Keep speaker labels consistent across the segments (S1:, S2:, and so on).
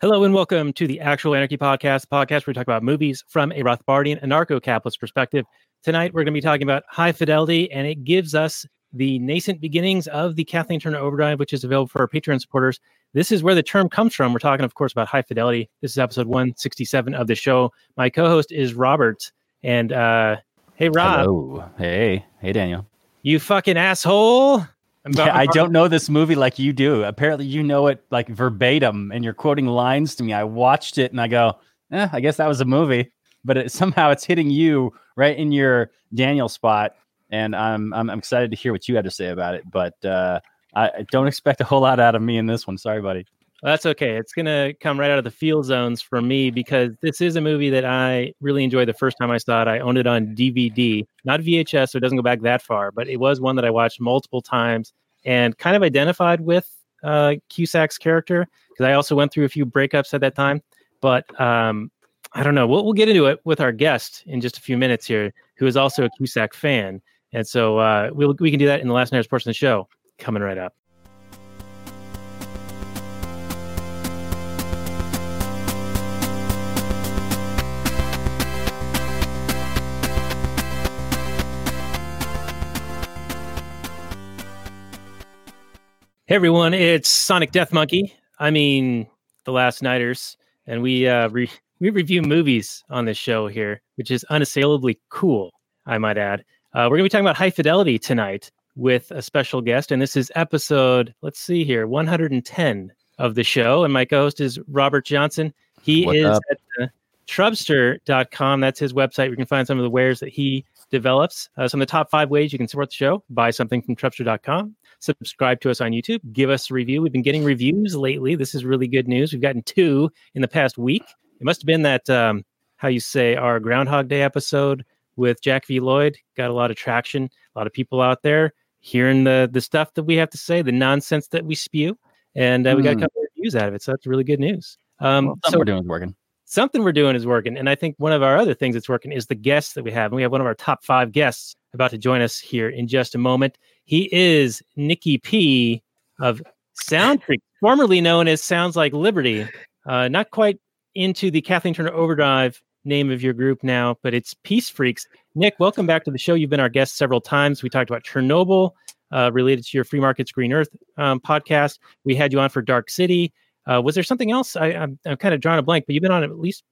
S1: Hello and welcome to the Actual Anarchy Podcast, podcast where we talk about movies from a Rothbardian anarcho-capitalist perspective. Tonight we're going to be talking about High Fidelity, and it gives us the nascent beginnings of the Kathleen Turner Overdrive, which is available for our Patreon supporters. This is where the term comes from. We're talking, of course, about High Fidelity. This is episode 167 of the show. My co-host is Robert, and uh, hey, Rob,
S2: Hello. Hey. Hey, Daniel.
S1: you fucking asshole!
S2: Yeah, I don't know this movie like you do. Apparently, you know it like verbatim, and you're quoting lines to me. I watched it and I go, eh, I guess that was a movie. But it, somehow it's hitting you right in your Daniel spot, and I'm, I'm I'm excited to hear what you had to say about it. But uh, I, don't expect a whole lot out of me in this one. Sorry, buddy.
S1: Well, that's okay. It's gonna come right out of the feel zones for me because this is a movie that I really enjoyed the first time I saw it. I owned it on DVD, not VHS, so it doesn't go back that far, but it was one that I watched multiple times and kind of identified with uh, Cusack's character because I also went through a few breakups at that time. But um, I don't know. We'll, we'll get into it with our guest in just a few minutes here, who is also a Cusack fan, and so uh, we'll, we can do that in the last night's portion of the show coming right up. Hey everyone, it's Sonic Death Monkey. I mean, the Last Nighters, and we uh, re- we review movies on this show here, which is unassailably cool. I might add. Uh, we're gonna be talking about High Fidelity tonight with a special guest, and this is episode. Let's see here, 110 of the show, and my co-host is Robert Johnson. He
S2: What's
S1: is
S2: up?
S1: at uh, Trubster.com. That's his website. You can find some of the wares that he develops. Uh, some of the top five ways you can support the show: buy something from Trubster.com subscribe to us on YouTube, give us a review. We've been getting reviews lately. This is really good news. We've gotten two in the past week. It must have been that um, how you say our Groundhog Day episode with Jack V. Lloyd got a lot of traction. A lot of people out there hearing the the stuff that we have to say, the nonsense that we spew, and uh, we got a
S2: Hmm.
S1: couple of reviews out of it. So that's really good news. Um,
S2: Well, something
S1: so
S2: we're doing is working.
S1: something we're doing is working. And I think one of our other things that's working is the guests that we have. And we have one of our top five guests about to join us here in just a moment. He is Nikki P of Sound Freak, formerly known as Sounds Like Liberty. Uh, not quite into the Kathleen Turner Overdrive name of your group now, but it's Peace Freaks. Nick, welcome back to the show. You've been our guest several times. We talked about Chernobyl uh, related to your Free Markets Green Earth um, podcast. We had you on for Dark City. Uh, was there something else? I, I'm, I'm kind of drawing a blank, but you've been on at least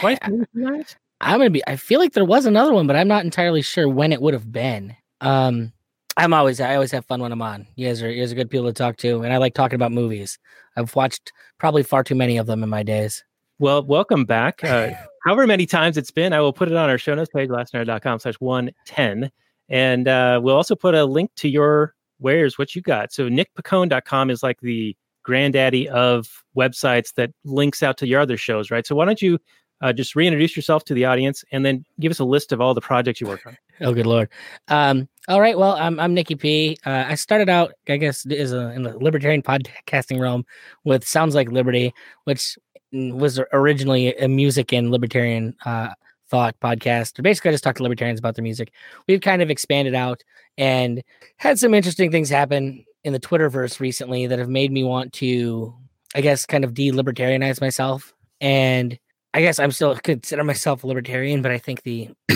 S1: twice. times?
S3: I'm gonna be. I feel like there was another one, but I'm not entirely sure when it would have been. Um, I'm always. I always have fun when I'm on. You guys are. You guys are good people to talk to, and I like talking about movies. I've watched probably far too many of them in my days.
S1: Well, welcome back. Uh, however many times it's been, I will put it on our show notes page, lastnight.com slash 110. And uh, we'll also put a link to your wares, what you got. So nickpacone.com is like the granddaddy of websites that links out to your other shows, right? So why don't you uh, just reintroduce yourself to the audience and then give us a list of all the projects you work on.
S3: Oh, good lord. Um, all right. Well, I'm I'm Nikki P. Uh, I started out, I guess, as a, in the libertarian podcasting realm with Sounds Like Liberty, which was originally a music and libertarian uh, thought podcast. Basically, I just talked to libertarians about their music. We've kind of expanded out and had some interesting things happen in the Twitterverse recently that have made me want to, I guess, kind of de-libertarianize myself. And I guess I'm still consider myself a libertarian, but I think the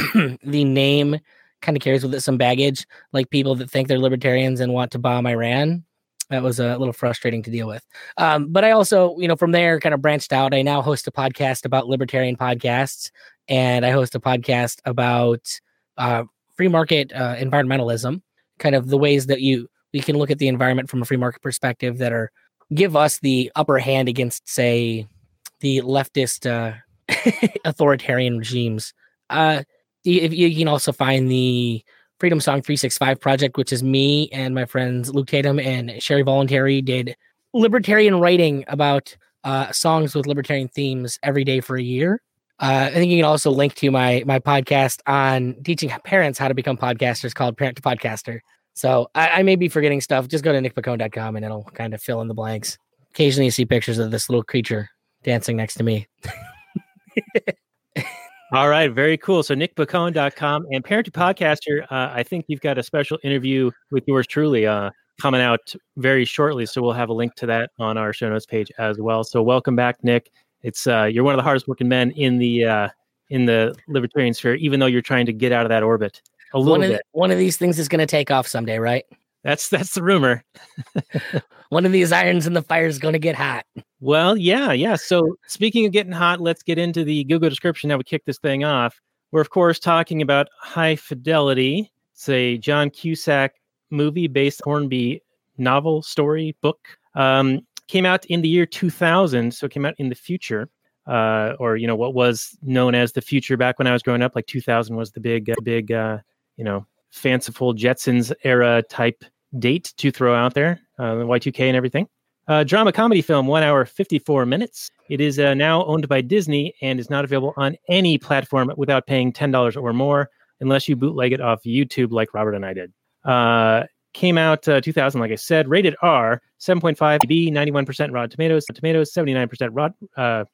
S3: the name kind of carries with it some baggage, like people that think they're libertarians and want to bomb Iran. That was a little frustrating to deal with. Um, but I also, you know, from there kind of branched out. I now host a podcast about libertarian podcasts, and I host a podcast about uh, free market uh, environmentalism, kind of the ways that you we can look at the environment from a free market perspective that are give us the upper hand against, say, the leftist uh, authoritarian regimes. Uh, you, you can also find the Freedom Song 365 project, which is me and my friends Luke Tatum and Sherry Voluntary did libertarian writing about uh, songs with libertarian themes every day for a year. Uh, I think you can also link to my my podcast on teaching parents how to become podcasters called Parent to Podcaster. So I, I may be forgetting stuff. Just go to nickpacone.com and it'll kind of fill in the blanks. Occasionally you see pictures of this little creature dancing next to me.
S1: All right, very cool. So nickpacone.com and Parent to Podcaster, uh, I think you've got a special interview with yours truly uh, coming out very shortly. So we'll have a link to that on our show notes page as well. So welcome back, Nick. It's uh, you're one of the hardest working men in the uh, in the libertarian sphere, even though you're trying to get out of that orbit a little
S3: One of,
S1: bit.
S3: one of these things is going to take off someday, right?
S1: That's that's the rumor.
S3: One of these irons in the fire is going to get hot.
S1: Well, yeah, yeah. So speaking of getting hot, let's get into the Google description. Now we kick this thing off. We're of course talking about High Fidelity. It's a John Cusack movie based Hornby novel story book. Um, came out in the year 2000, so it came out in the future, uh, or you know what was known as the future back when I was growing up. Like 2000 was the big, uh, big, uh, you know, fanciful Jetsons era type date to throw out there, uh, the Y2K and everything. Uh, drama comedy film, one hour, 54 minutes. It is uh, now owned by Disney and is not available on any platform without paying $10 or more, unless you bootleg it off YouTube like Robert and I did. Uh, came out uh, 2000, like I said, rated R, 7.5 B, 91% Rotten Tomatoes, Tomatoes, 79% Rot, uh,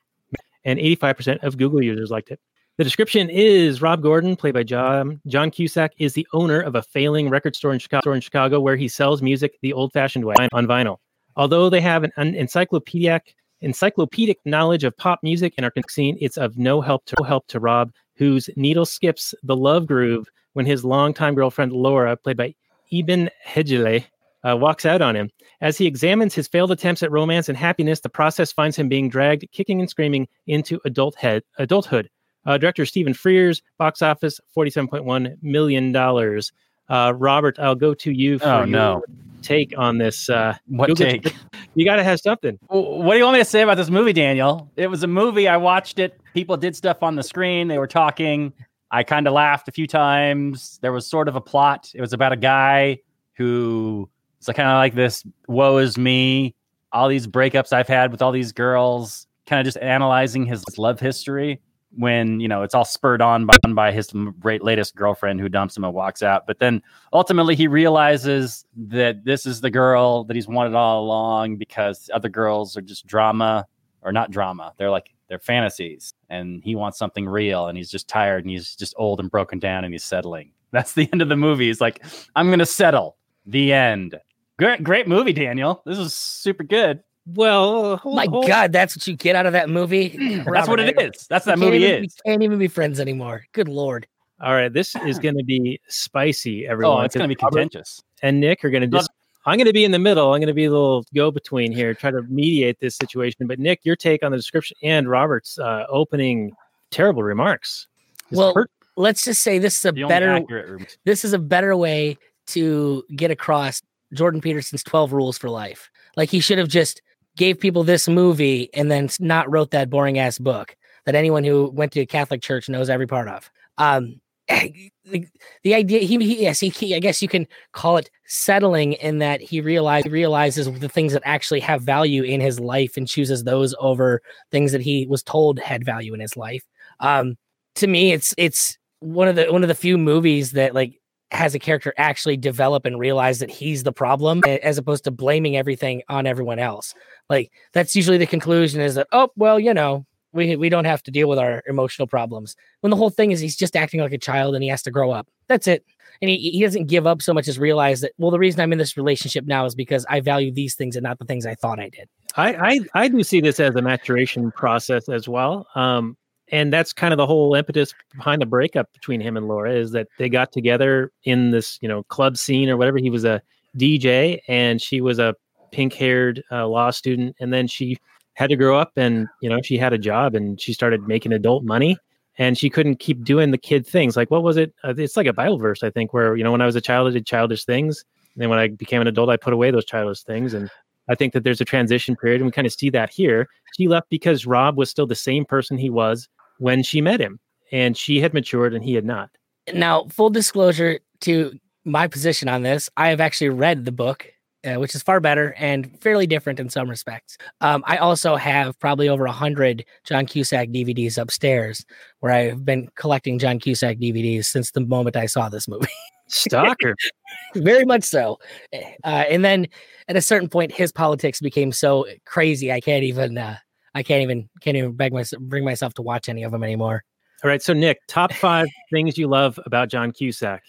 S1: and 85% of Google users liked it. The description is Rob Gordon, played by John, John Cusack, is the owner of a failing record store in Chicago, in Chicago where he sells music the old fashioned way on vinyl. Although they have an un- encyclopedic encyclopedic knowledge of pop music and our scene, it's of no help to no help to Rob, whose needle skips the love groove when his longtime girlfriend Laura, played by Iben Hjejle, uh, walks out on him. As he examines his failed attempts at romance and happiness, the process finds him being dragged, kicking and screaming, into adult head, adulthood. Uh, director Stephen Frears, box office $47.1 million. Uh, Robert, I'll go to you for
S2: Oh,
S1: your
S2: no.
S1: take on this. Uh,
S2: What
S1: Google-
S2: take?
S1: You got to have something.
S2: What do you want me to say about this movie, Daniel? It was a movie. I watched it. People did stuff on the screen. They were talking. I kind of laughed a few times. There was sort of a plot. It was about a guy who it's kind of like this woe is me. All these breakups I've had with all these girls, kind of just analyzing his love history when, you know, it's all spurred on by, by his latest girlfriend who dumps him and walks out. But then ultimately he realizes that this is the girl that he's wanted all along because other girls are just drama or not drama. They're like they're fantasies and he wants something real and he's just tired and he's just old and broken down and he's settling. That's the end of the movie. He's like, I'm gonna settle. The end. Great, great movie, Daniel. This is super good.
S1: Well, hold,
S3: My
S1: hold-
S3: God, that's what you get out of that movie.
S2: That's what it is. That's what that
S3: can't
S2: movie
S3: even-
S2: is.
S3: We can't even be friends anymore. Good lord.
S1: All right, this is going to be spicy, everyone.
S2: Oh, it's gonna be
S1: 'cause Robert
S2: contentious.
S1: And Nick are going to
S2: Love
S1: just. I'm going to be in the middle. I'm going to be a little go between here, try to mediate this situation. But Nick, your take on the description and Robert's uh, opening terrible remarks.
S3: Well,
S1: hurt-
S3: Let's just say this is a
S2: The
S3: better this is a better way to get across Jordan Peterson's 12 rules for life. Like he should have just gave people this movie and then not wrote that boring ass book that anyone who went to a Catholic church knows every part of. Um the, the idea he, he yes he, he I guess you can call it settling in that he realize realizes the things that actually have value in his life and chooses those over things that he was told had value in his life. Um to me it's it's one of the one of the few movies that like has a character actually develop and realize that he's the problem as opposed to blaming everything on everyone else. Like that's usually the conclusion is that oh well you know we we don't have to deal with our emotional problems. When the whole thing is he's just acting like a child and he has to grow up. That's it. And he, he doesn't give up so much as realize that well the reason I'm in this relationship now is because I value these things and not the things I thought I did.
S1: I, I I do see this as a maturation process as well. Um, and that's kind of the whole impetus behind the breakup between him and Laura is that they got together in this you know club scene or whatever. He was a DJ and she was a pink haired uh, law student, and then she had to grow up and you know she had a job and she started making adult money and she couldn't keep doing the kid things like what was it uh, it's like a bible verse i think where you know when i was a child i did childish things and then when i became an adult i put away those childish things and I think that there's a transition period, and we kind of see that here. She left because Rob was still the same person he was when she met him, and she had matured and he had not.
S3: Now, full disclosure to my position on this, I have actually read the book, uh, which is far better and fairly different in some respects. Um, I also have probably over a hundred John Cusack DVDs upstairs, where I've been collecting John Cusack DVDs since the moment I saw this movie.
S1: Stalker.
S3: Very much so. Uh, and then at a certain point, his politics became so crazy, I can't even. Uh, I can't even can't even beg my, bring myself to watch any of them anymore.
S1: All right, so Nick, top five things you love about John Cusack.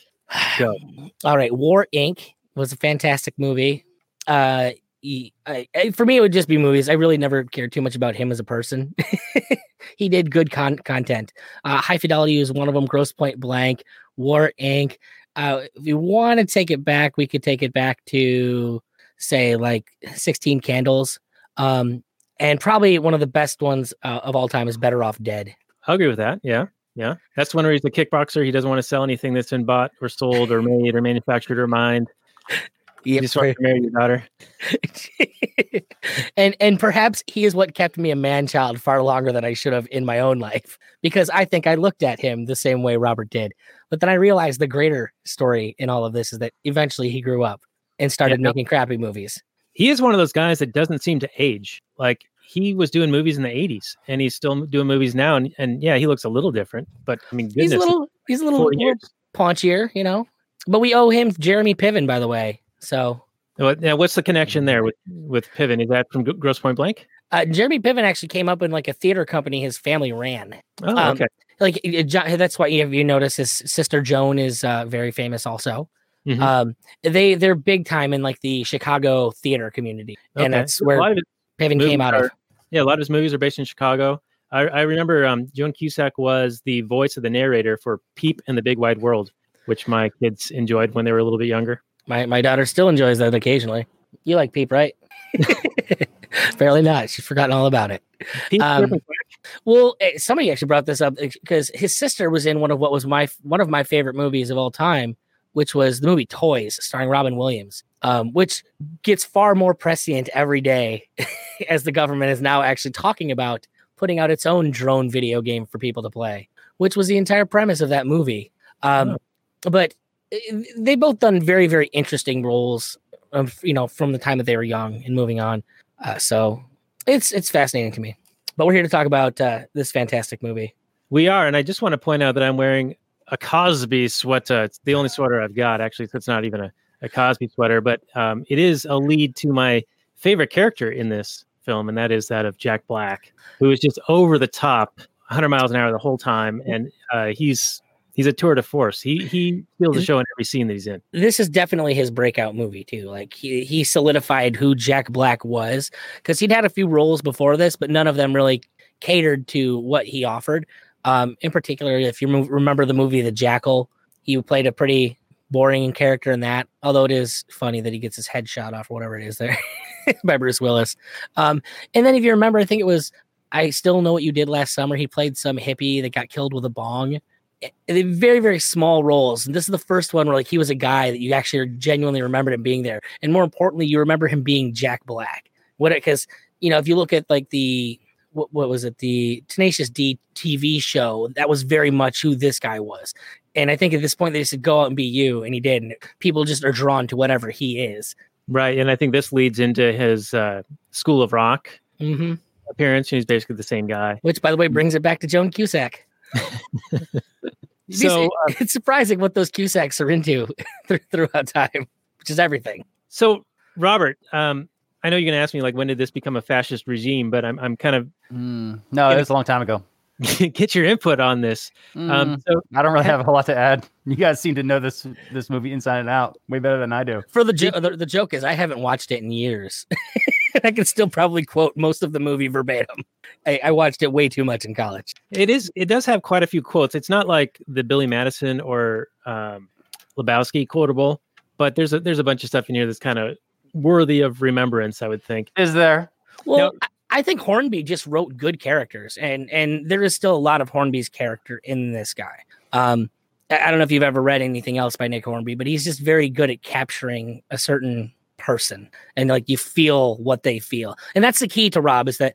S1: Go.
S3: All right, War Inc. was a fantastic movie. Uh, he, I, I- for me, it would just be movies. I really never cared too much about him as a person. he did good con- content. Uh, High Fidelity was one of them. Grosse Pointe Blank, War Inc. Uh, if we want to take it back, we could take it back to say like 16 Candles. Um, and probably one of the best ones uh, of all time is Better Off Dead.
S1: I'll agree with that. Yeah. Yeah. That's one where he's a kickboxer. He doesn't want to sell anything that's been bought or sold or made or manufactured or mined. He
S3: Yep,
S1: just wants to marry your daughter.
S3: and and perhaps he is what kept me a man child far longer than I should have in my own life because I think I looked at him the same way Robert did. But then I realized the greater story in all of this is that eventually he grew up and started
S1: Yeah.
S3: making crappy movies.
S1: He is one of those guys that doesn't seem to age. Like he was doing movies in the 80s and he's still doing movies now. And, and yeah, he looks a little different, but I mean, goodness,
S3: he's a little he's a little,
S1: 40
S3: little paunchier, you know. But we owe him Jeremy Piven, by the way. So
S1: now, what's the connection there with, with Piven? Is that from Grosse Pointe Blank?
S3: uh, Jeremy Piven actually came up in like a theater company his family ran.
S1: Oh,
S3: Um,
S1: okay.
S3: like that's why if you notice his sister Joan is uh, very famous also.
S1: Mhm.
S3: Um, they they're big time in like the Chicago theater community, and that's where Piven came out of.
S1: Yeah, a lot of his movies are based in Chicago. I, I remember um, Joan Cusack was the voice of the narrator for Peep and the Big Wide World, which my kids enjoyed when they were a little bit younger.
S3: My my daughter still enjoys that occasionally. You like Peep, right? Apparently not. She's forgotten all about it. Um,
S1: Surf and Crack?
S3: Well, eh, somebody actually brought this up because his sister was in one of what was my one of my favorite movies of all time, which was the movie Toys, starring Robin Williams, um, which gets far more prescient every day as the government is now actually talking about putting out its own drone video game for people to play, which was the entire premise of that movie. Um, But eh, they both done very very interesting roles, of, you know, from the time that they were young and moving on. Uh, so it's it's fascinating to me. But we're here to talk about uh, this fantastic movie.
S1: We are, and I just want to point out that I'm wearing a Cosby sweater. It's the only sweater I've got, actually. So it's not even a, a Cosby sweater, but um, it is a lead to my favorite character in this film, and that is that of Jack Black, who is just over the top, 100 miles an hour the whole time, and uh, he's he's a tour de force. He he steals the show in every scene that he's in.
S3: This is definitely his breakout movie too. Like he he solidified who Jack Black was because he'd had a few roles before this, but none of them really catered to what he offered. Um, in particular, if you mo- remember the movie The Jackal, he played a pretty boring character in that. Although it is funny that he gets his head shot off or whatever it is there by Bruce Willis. Um, and then if you remember, I think it was I still know what you did last summer. He played some hippie that got killed with a bong. And they very very small roles and this is the first one where like he was a guy that you actually genuinely remembered him being there and more importantly you remember him being jack black what because you know if you look at like the what, what was it? The tenacious d tv show that was very much who this guy was. And i think at this point they said go out and be you and he did and people just are drawn to whatever he is.
S1: Right, and I think this leads into his uh, School of Rock
S3: hmm
S1: appearance. He's basically the same guy.
S3: which by the way brings it back to joan cusack.
S1: So, uh,
S3: it's surprising what those cusacks are into throughout time which is everything.
S1: So, Robert, um, I know you're going to ask me like when did this become a fascist regime, but I'm I'm kind of
S2: Mm, no, it was a long time ago.
S1: get your input on this.
S2: Mm,
S1: Um, so
S2: I don't really have a whole lot to add. You guys seem to know this this movie inside and out way better than I do.
S3: For the, jo- the the joke is, I haven't watched it in years. I can still probably quote most of the movie verbatim. I, I watched it way too much in college.
S1: it is it does have quite a few quotes. It's not like the Billy Madison or um, Lebowski quotable, but there's a there's a bunch of stuff in here that's kind of worthy of remembrance. I would think.
S2: Is there?
S3: Well, I, I think Hornby just wrote good characters, and and there is still a lot of Hornby's character in this guy. Um, I, I don't know if you've ever read anything else by Nick Hornby, but he's just very good at capturing a certain person and like you feel what they feel and that's the key to rob is that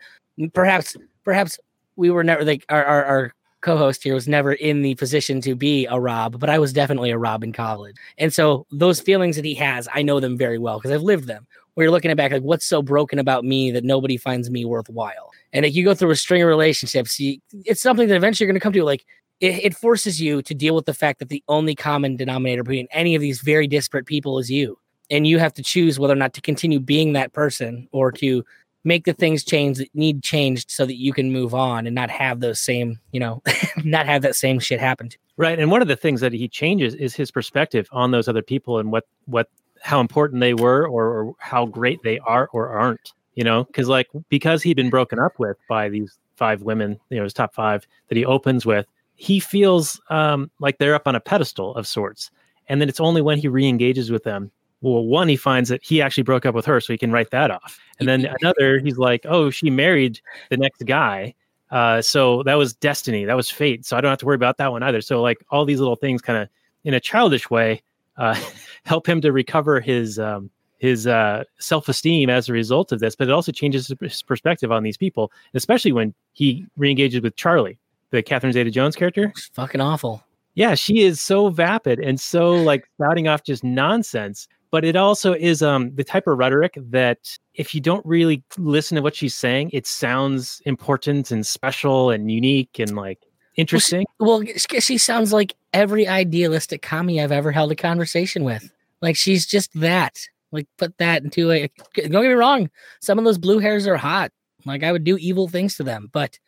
S3: perhaps perhaps we were never like our, our, our co-host here was never in the position to be a rob but i was definitely a rob in college. And so those feelings that he has i know them very well because i've lived them where you're looking at back like what's so broken about me that nobody finds me worthwhile? And if you go through a string of relationships you, it's something that eventually you're going to come to like it, it forces you to deal with the fact that the only common denominator between any of these very disparate people is you. And you have to choose whether or not to continue being that person or to make the things change that need changed so that you can move on and not have those same you know not have that same shit happen
S1: Right. And one of the things that he changes is his perspective on those other people and what what how important they were or, or how great they are or aren't. You know, because like because he'd been broken up with by these five women, you know, his top five that he opens with, he feels um, like they're up on a pedestal of sorts. And then it's only when he re-engages with them. Well, one, he finds that he actually broke up with her, so he can write that off. And then another, he's like, oh, she married the next guy. Uh, so that was destiny. That was fate. So I don't have to worry about that one either. So like all these little things kind of in a childish way uh, help him to recover his um, his uh, self-esteem as a result of this, but it also changes his perspective on these people, especially when he re-engages with Charlie, the Catherine Zeta-Jones character.
S3: it's fucking awful
S1: Yeah, she is so vapid and so like spouting off just nonsense. But it also is um the type of rhetoric that if you don't really listen to what she's saying, it sounds important and special and unique and like interesting.
S3: Well, she she sounds like every idealistic commie I've ever held a conversation with. Like she's just that. Like put that into a. Don't get me wrong. Some of those blue hairs are hot. Like I would do evil things to them, but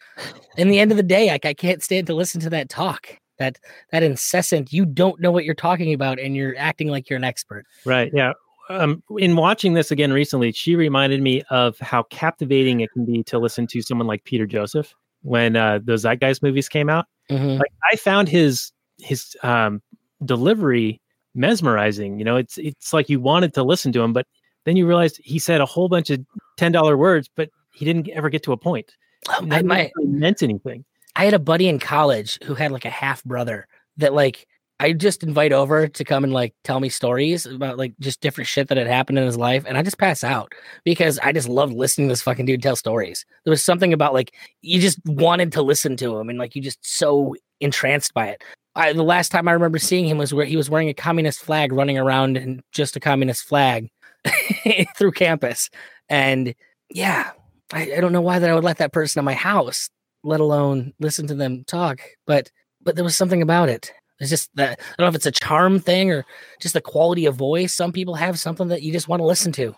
S3: in the end of the day, like I can't stand to listen to that talk. That that incessant. You don't know what you're talking about, and you're acting like you're an expert.
S1: Right. Yeah. Um, in watching this again recently, she reminded me of how captivating it can be to listen to someone like Peter Joseph when uh, those Zeitgeist movies came out.
S3: Mhm.
S1: Like I found his his um, delivery mesmerizing. You know, it's it's like you wanted to listen to him, but then you realized he said a whole bunch of ten dollar words, but he didn't ever get to a point.
S3: Oh, I,
S1: that
S3: my,
S1: really meant anything.
S3: I had a buddy in college who had like a half brother that like I just invite over to come and like tell me stories about like just different shit that had happened in his life, and I just pass out because I just loved listening to this fucking dude tell stories. There was something about like you just wanted to listen to him, and like you just so entranced by it. I, the last time I remember seeing him was where he was wearing a communist flag, running around in just a communist flag through campus, and yeah, I, I don't know why that I would let that person in my house let alone listen to them talk. But but there was something about it. It's just that I don't know if it's a charm thing or just the quality of voice. Some people have something that you just want to listen to.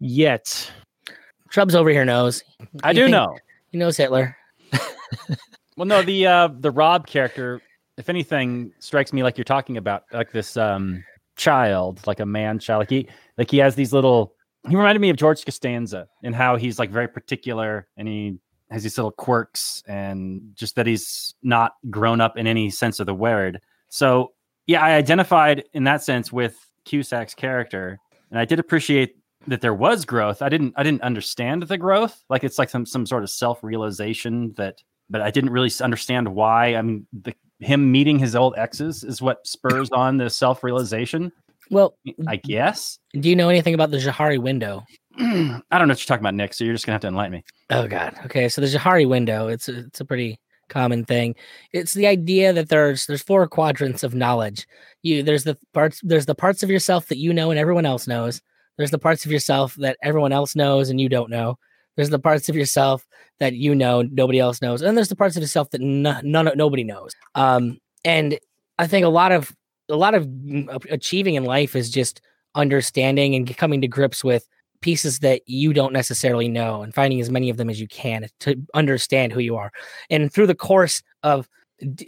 S1: Yet,
S3: Trubs over here knows.
S2: I
S3: You
S2: do know.
S3: He knows Hitler.
S2: Well, no, the uh the Rob character, if anything, strikes me like you're talking about like this um child, like a man child. Like he like he has these little he reminded me of George Costanza and how he's like very particular and he has these little quirks and just that he's not grown up in any sense of the word. So yeah, I identified in that sense with Cusack's character, and I did appreciate that there was growth. I didn't I didn't understand the growth. Like it's like some some sort of self realization that, but I didn't really understand why. I mean, the, him meeting his old exes is what spurs on the self realization.
S3: Well,
S2: I guess.
S3: do you know anything about the Johari window?
S2: I don't know what you're talking about, Nick. So you're just gonna have to enlighten me.
S3: Oh God. Okay, so the Johari window. It's a, it's a pretty common thing. It's the idea that there's there's four quadrants of knowledge. You there's the parts there's the parts of yourself that you know and everyone else knows. There's the parts of yourself that everyone else knows and you don't know. There's the parts of yourself that you know nobody else knows, and there's the parts of yourself that no, none nobody knows. Um, and I think a lot of a lot of mm, achieving in life is just understanding and coming to grips with pieces that you don't necessarily know and finding as many of them as you can to understand who you are. And through the course of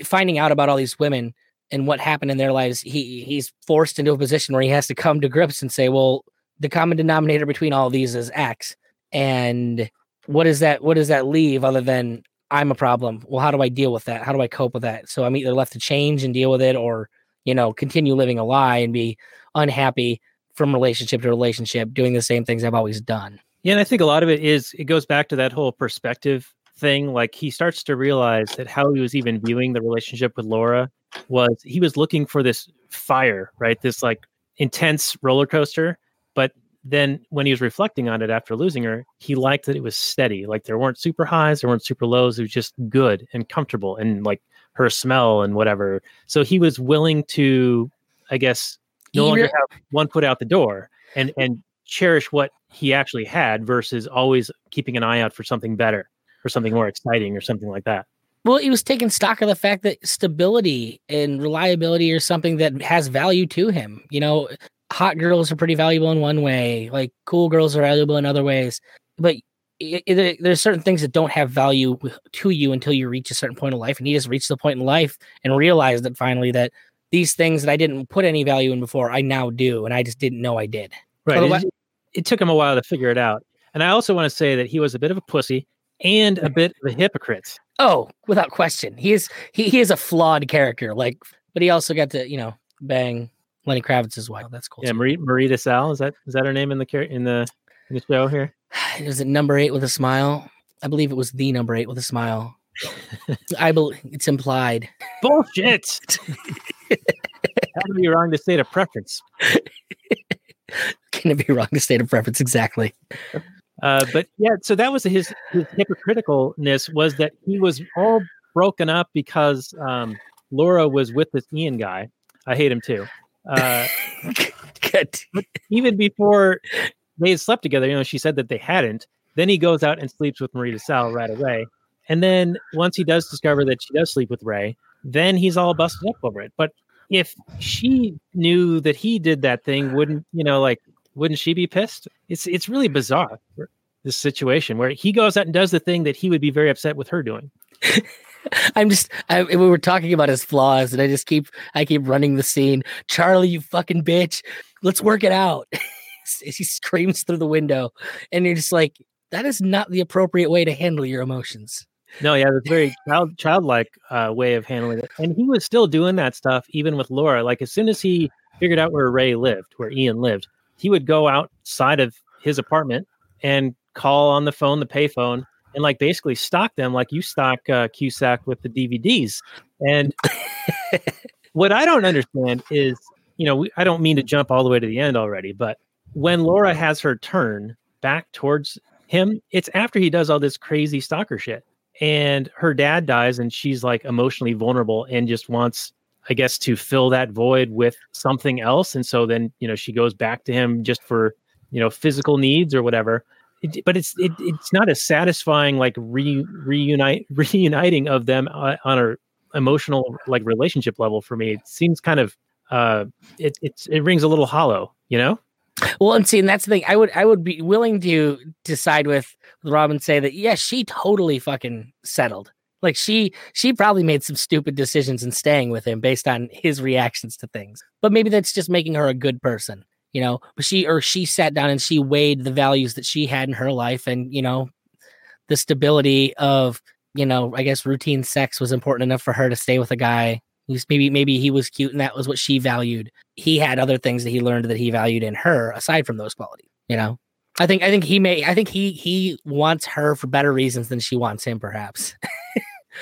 S3: finding out about all these women and what happened in their lives, he he's forced into a position where he has to come to grips and say, well, the common denominator between all these is X. And what is that what does that leave other than I'm a problem? Well, how do I deal with that? How do I cope with that? So I'm either left to change and deal with it or, you know, continue living a lie and be unhappy from relationship to relationship, doing the same things I've always done.
S1: Yeah, and I think a lot of it is it goes back to that whole perspective thing. Like he starts to realize that how he was even viewing the relationship with Laura was he was looking for this fire, right? This like intense roller coaster, but then when he was reflecting on it after losing her, he liked that it was steady. Like there weren't super highs, there weren't super lows. It was just good and comfortable and like her smell and whatever. So he was willing to, I guess, no longer
S3: re-
S1: have one foot out the door and and cherish what he actually had versus always keeping an eye out for something better or something more exciting or something like that.
S3: Well, he was taking stock of the fact that stability and reliability are something that has value to him. You know, hot girls are pretty valuable in one way, like cool girls are valuable in other ways. But it, it, there's certain things that don't have value to you until you reach a certain point in life. And he just reached the point in life and realized that finally that these things that I didn't put any value in before, I now do. And I just didn't know I did.
S1: Right.
S3: Otherwise-
S1: It, it took him a while to figure it out. And I also want to say that he was a bit of a pussy and a bit of a hypocrite.
S3: Oh, without question. He is he, he is a flawed character. Like, but he also got to, you know, bang Lenny Kravitz's wife. That's cool.
S1: Yeah,
S3: too.
S1: Marie Marie DeSalle, is that is that her name in the in the in the show here?
S3: Is it number eight with a smile? I believe it was the number eight with a smile. I believe it's implied.
S1: Bullshit. Can be wrong to state a preference?
S3: Can it be wrong to state a preference? Exactly.
S1: Uh, but yeah, so that was his his hypocriticalness was that he was all broken up because um, Laura was with this Ian guy. I hate him too. Uh, even before they had slept together, you know, she said that they hadn't. Then he goes out and sleeps with Marie DeSalle right away. And then once he does discover that she does sleep with Ray, then he's all busted up over it. But if she knew that he did that thing, wouldn't you know, like, wouldn't she be pissed? It's it's really bizarre this situation where he goes out and does the thing that he would be very upset with her doing.
S3: I'm just. I, we were talking about his flaws, and I just keep. I keep running the scene. Charlie, you fucking bitch. Let's work it out. he screams through the window, and you're just like, that is not the appropriate way to handle your emotions.
S1: No, yeah, it's very child childlike uh, way of handling it. And he was still doing that stuff even with Laura. Like as soon as he figured out where Ray lived, where Ian lived, he would go outside of his apartment and call on the phone, the payphone, and like basically stock them like you stock uh, Cusack with the DVDs. And what I don't understand is, you know, we, I don't mean to jump all the way to the end already, but when Laura has her turn back towards him, it's after he does all this crazy stalker shit. And her dad dies, and she's like emotionally vulnerable and just wants, I guess, to fill that void with something else. And so then, you know, she goes back to him just for, you know, physical needs or whatever. It, but it's it, it's not a satisfying like re, reunite reuniting of them uh, on a emotional like relationship level for me. It seems kind of uh it it's it rings a little hollow, you know?
S3: Well, and see, and that's the thing. I would, I would be willing to decide with with Rob and say that yes, she totally fucking settled. Like she, she probably made some stupid decisions in staying with him based on his reactions to things. But maybe that's just making her a good person, you know. But she or she sat down and she weighed the values that she had in her life, and you know, the stability of you know, I guess routine sex was important enough for her to stay with a guy. Maybe maybe he was cute and that was what she valued. He had other things that he learned that he valued in her aside from those qualities. You know, I think I think he may I think he he wants her for better reasons than she wants him, perhaps.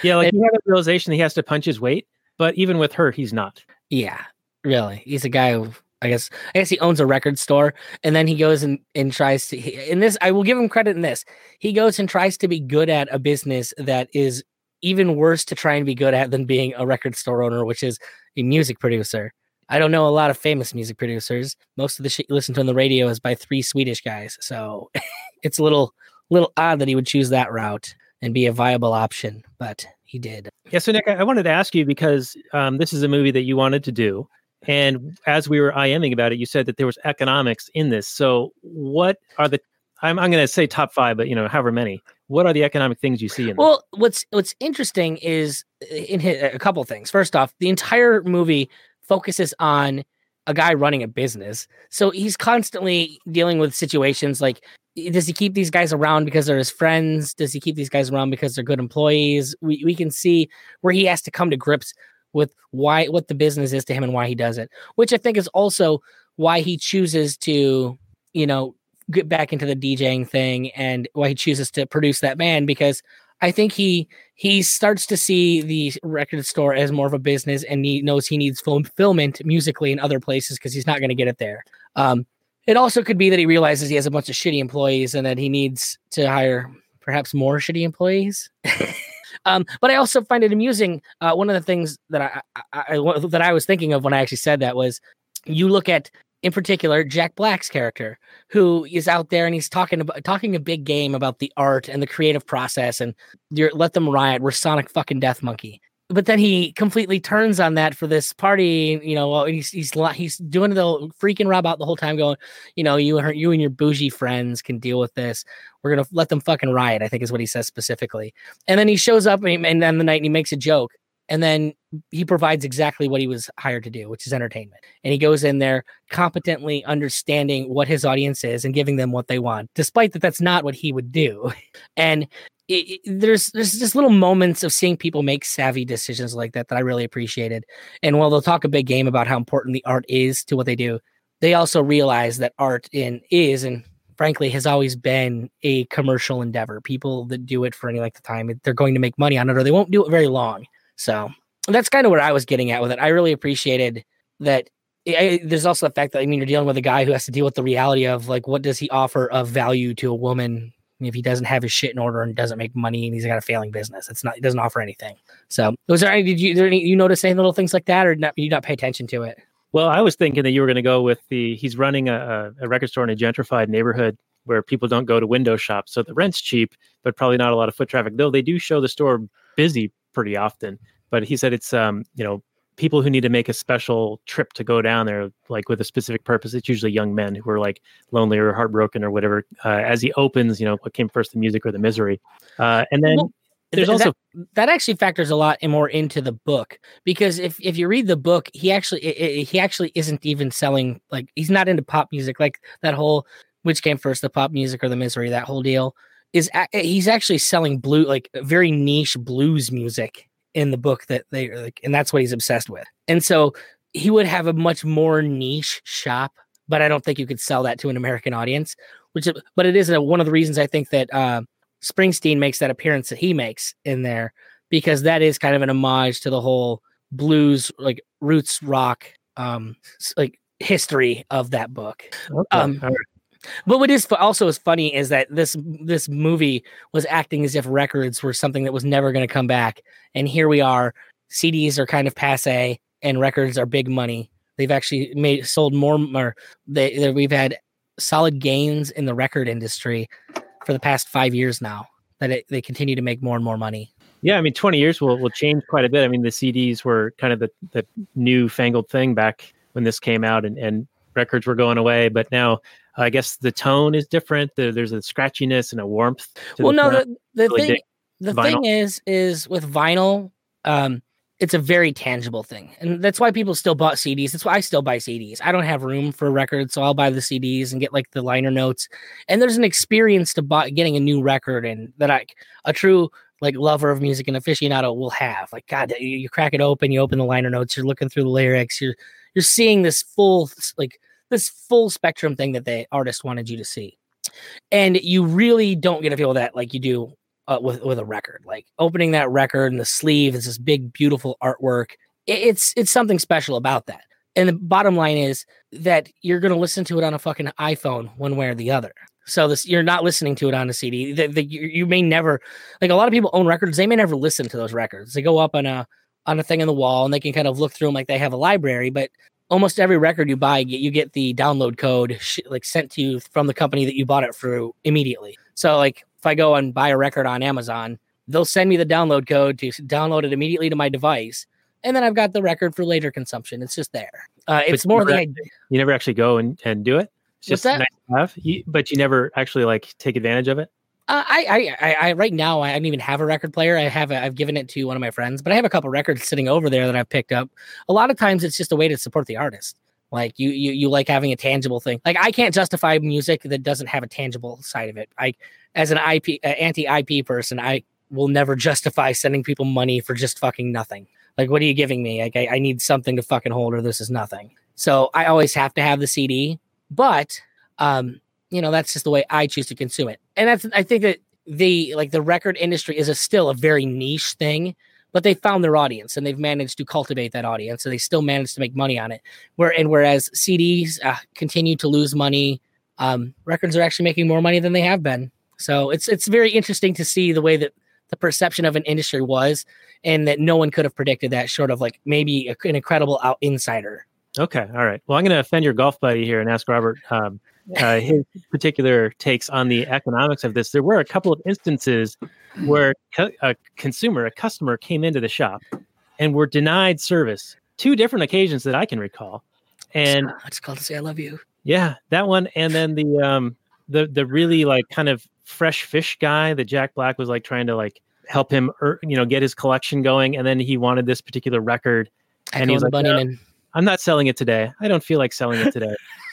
S1: Yeah, like
S3: And-
S1: he had a realization he has to punch his weight, but even with her, he's not.
S3: yeah, really. He's a guy who I guess I guess he owns a record store, and then he goes and and tries to. In this, I will give him credit in this. He goes and tries to be good at a business that is even worse to try and be good at than being a record store owner, which is a music producer. I don't know a lot of famous music producers. Most of the shit you listen to on the radio is by three Swedish guys, so it's a little little odd that he would choose that route and be a viable option, but he did.
S1: Yeah, so Nick, I wanted to ask you because um, this is a movie that you wanted to do, and as we were IMing about it, you said that there was economics in this. So, what are the? I'm I'm going to say top five, but you know, however many. What are the economic things you see in?
S3: Well, what's what's interesting is uh, in his, a couple things. First off, the entire movie focuses on a guy running a business, so he's constantly dealing with situations like. Does he keep these guys around because they're his friends? Does he keep these guys around because they're good employees? We we can see where he has to come to grips with why what the business is to him and why he does it, which I think is also why he chooses to, you know, get back into the DJing thing and why he chooses to produce that band because I think he he starts to see the record store as more of a business and he knows he needs fulfillment musically in other places because he's not going to get it there. Um, it also could be that he realizes he has a bunch of shitty employees and that he needs to hire perhaps more shitty employees. um, but I also find it amusing. Uh, one of the things that I, I, I that I was thinking of when I actually said that was, you look at in particular Jack Black's character, who is out there and he's talking about talking a big game about the art and the creative process and let them riot. We're Sonic fucking Death Monkey but then he completely turns on that for this party. You know, he's he's he's doing the freaking Rob out the whole time, going, you know, you and you and your bougie friends can deal with this. We're gonna let them fucking riot. I think is what he says specifically. And then he shows up and, and then the night he makes a joke, and then he provides exactly what he was hired to do, which is entertainment. And he goes in there competently understanding what his audience is and giving them what they want, despite that that's not what he would do. And it, it, there's there's just little moments of seeing people make savvy decisions like that that I really appreciated. And while they'll talk a big game about how important the art is to what they do, they also realize that art in is and frankly has always been a commercial endeavor. People that do it for any length of time, they're going to make money on it or they won't do it very long. So that's kind of where I was getting at with it. I really appreciated that. Eh, I, there's also the fact that I mean you're dealing with a guy who has to deal with the reality of like what does he offer of value to a woman if he doesn't have his shit in order and doesn't make money and he's got a failing business. It's not he doesn't offer anything. So was there any did you there any you notice any little things like that or not you not pay attention to it?
S1: Well, I was thinking that you were going to go with the he's running a, a record store in a gentrified neighborhood where people don't go to window shops, so the rent's cheap, but probably not a lot of foot traffic. Though they do show the store busy pretty often. But he said it's um you know people who need to make a special trip to go down there, like with a specific purpose. It's usually young men who are like lonely or heartbroken or whatever. Uh, as he opens, you know, what came first, the music or the misery? Uh, and then
S3: Well,
S1: there's also
S3: that, that actually factors a lot more into the book because if if you read the book, he actually i i he actually isn't even selling like he's not into pop music like that whole which came first, the pop music or the misery, that whole deal is a- he's actually selling blue like very niche blues music in the book that they like, and that's what he's obsessed with. And so he would have a much more niche shop, but I don't think you could sell that to an American audience. Which, but it is one of the reasons I think that uh, Springsteen makes that appearance that he makes in there because that is kind of an homage to the whole blues, like roots rock, um, like history of that book.
S1: okay,
S3: um. But what is also is funny is that this this movie was acting as if records were something that was never going to come back, and here we are. CDs are kind of passe, and records are big money. They've actually made sold more. Or they, they we've had solid gains in the record industry for the past five years now. That it, they continue to make more and more money.
S1: Yeah, I mean, 20 years will, will change quite a bit. I mean, the CDs were kind of the, the new fangled thing back when this came out, and, and records were going away. But now, I guess the tone is different. There, there's a scratchiness and a warmth. to
S3: well,
S1: the
S3: no, the, the
S1: really
S3: thing the
S1: vinyl.
S3: thing is is with vinyl, um, it's a very tangible thing, and that's why people still bought CDs. That's why I still buy CDs. I don't have room for records, so I'll buy the CDs and get like the liner notes. And there's an experience to buy, getting a new record, and that I a true like lover of music and aficionado will have. Like God, you, you crack it open, you open the liner notes, you're looking through the lyrics, you're you're seeing this full like this full spectrum thing that the artist wanted you to see and you really don't get a feel of that like you do uh, with with a record. Like opening that record and the sleeve is this big, beautiful artwork. It, it's it's something special about that. And the bottom line is that you're going to listen to it on a fucking iPhone one way or the other. So this you're not listening to it on a CD. The, the, you, you may never like a lot of people own records. They may never listen to those records. They go up on a on a thing in the wall and they can kind of look through them like they have a library. But almost every record you buy, you get the download code sh- like sent to you from the company that you bought it through immediately. So like if I go and buy a record on Amazon, they'll send me the download code to download it immediately to my device, and then I've got the record for later consumption. It's just there. Uh, it's more
S1: never
S3: the
S1: You never actually go and, and do it. It's just
S3: that?
S1: nice to have, you, but you never actually like take advantage of it.
S3: Uh, I, I, I, right now, I don't even have a record player. I have, I've given it to one of my friends, but I have a couple records sitting over there that I've picked up. A lot of times, it's just a way to support the artist. Like you, you, you like having a tangible thing. Like I can't justify music that doesn't have a tangible side of it. I, as an IP, uh, anti-IP person, I will never justify sending people money for just fucking nothing. Like, what are you giving me? Like, I, I need something to fucking hold, or this is nothing. So I always have to have the CD, but um, you know that's just the way I choose to consume it. And that's I think that the like the record industry is a still a very niche thing, but they found their audience and they've managed to cultivate that audience, and they still managed to make money on it. Where and whereas CDs uh, continue to lose money, um, records are actually making more money than they have been. So it's it's very interesting to see the way that the perception of an industry was, and that no one could have predicted that, short of like maybe a, an incredible out insider.
S1: Okay, all right. Well, I'm going to offend your golf buddy here and ask Robert um, uh, his particular takes on the economics of this. There were a couple of instances where co- a consumer, a customer, came into the shop and were denied service. Two different occasions that I can recall, and
S3: I just called to say I love you.
S1: yeah, that one, and then the um the the really like kind of fresh fish guy that Jack Black was like trying to like help him, er, you know, get his collection going, and then he wanted this particular record. And he's like, "No. I'm not selling it today. I don't feel like selling it today.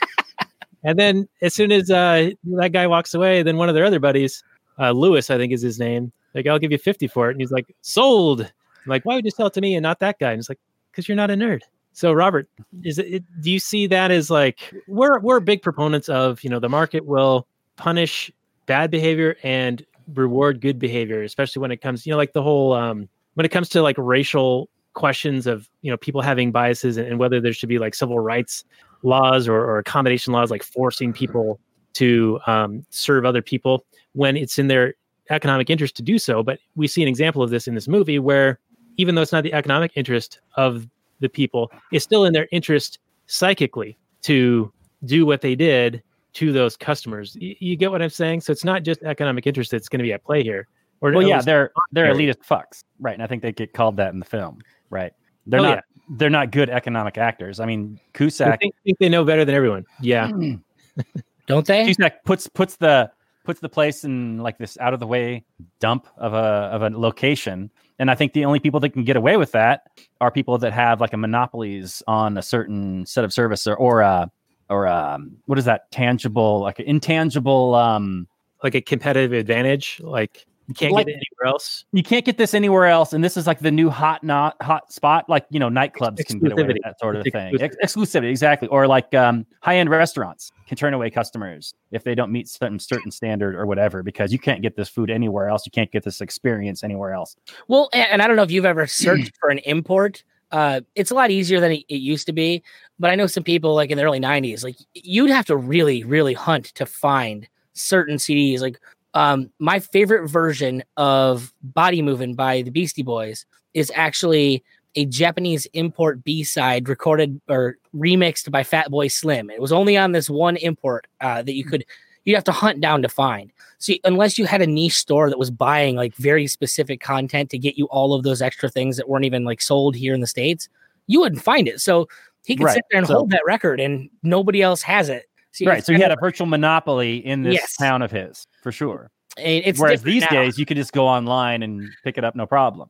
S1: and then as soon as uh, that guy walks away, then one of their other buddies, uh, Lewis, I think is his name, like, I'll give you 50 for it. And he's like, sold. I'm like, why would you sell it to me and not that guy? And it's like, because you're not a nerd. So Robert, is it, do you see that as like we're we're big proponents of, you know, the market will punish bad behavior and reward good behavior, especially when it comes, you know, like the whole um when it comes to like racial questions of you know people having biases and, and whether there should be like civil rights laws or, or accommodation laws like forcing people to um, serve other people when it's in their economic interest to do so. But we see an example of this in this movie where even though it's not the economic interest of the people it's still in their interest psychically to do what they did to those customers. Y- you, get what i'm saying? So it's not just economic interest that's going to be at play here. Or
S2: Well, yeah, they're they're elitist fucks, right? And I think they get called that in the film, right? They're
S1: Oh,
S2: not
S1: yeah.
S2: they're not good economic actors. I mean,
S1: they
S2: Cusack
S1: think, think they know better than everyone yeah
S3: Don't they?
S2: Cusack puts puts the puts the place in like this out of the way dump of a of a location. And I think the only people that can get away with that are people that have like a monopolies on a certain set of service or or a, or a, what is that tangible like intangible um
S1: like a competitive advantage. Like you can't
S2: Like-
S1: get it anywhere else.
S2: you can't get this anywhere else and this is like the new hot not hot spot like you know nightclubs can get away with that sort of
S1: It's
S2: thing Ex- exclusivity exactly or like um high-end restaurants can turn away customers if they don't meet certain certain standard or whatever because you can't get this food anywhere else you can't get this experience anywhere else
S3: Well, and, and I don't know if you've ever searched for an import. Uh, it's a lot easier than it, it used to be. But I know some people like in the early '90s, like you'd have to really, really hunt to find certain CDs. Like um, my favorite version of "Body Moving" by the Beastie Boys is actually a Japanese import B side recorded or remixed by Fatboy Slim. It was only on this one import uh, that you could you'd have to hunt down to find. So unless you had a niche store that was buying like very specific content to get you all of those extra things that weren't even like sold here in the states, you wouldn't find it. So he could
S2: Right.
S3: sit there and
S2: So-
S3: hold that record, and nobody else has it. So
S2: right so he had a virtual monopoly in this
S3: Yes.
S2: town of his for sure
S3: It's
S2: whereas these
S3: now.
S2: days you could just go online and pick it up no problem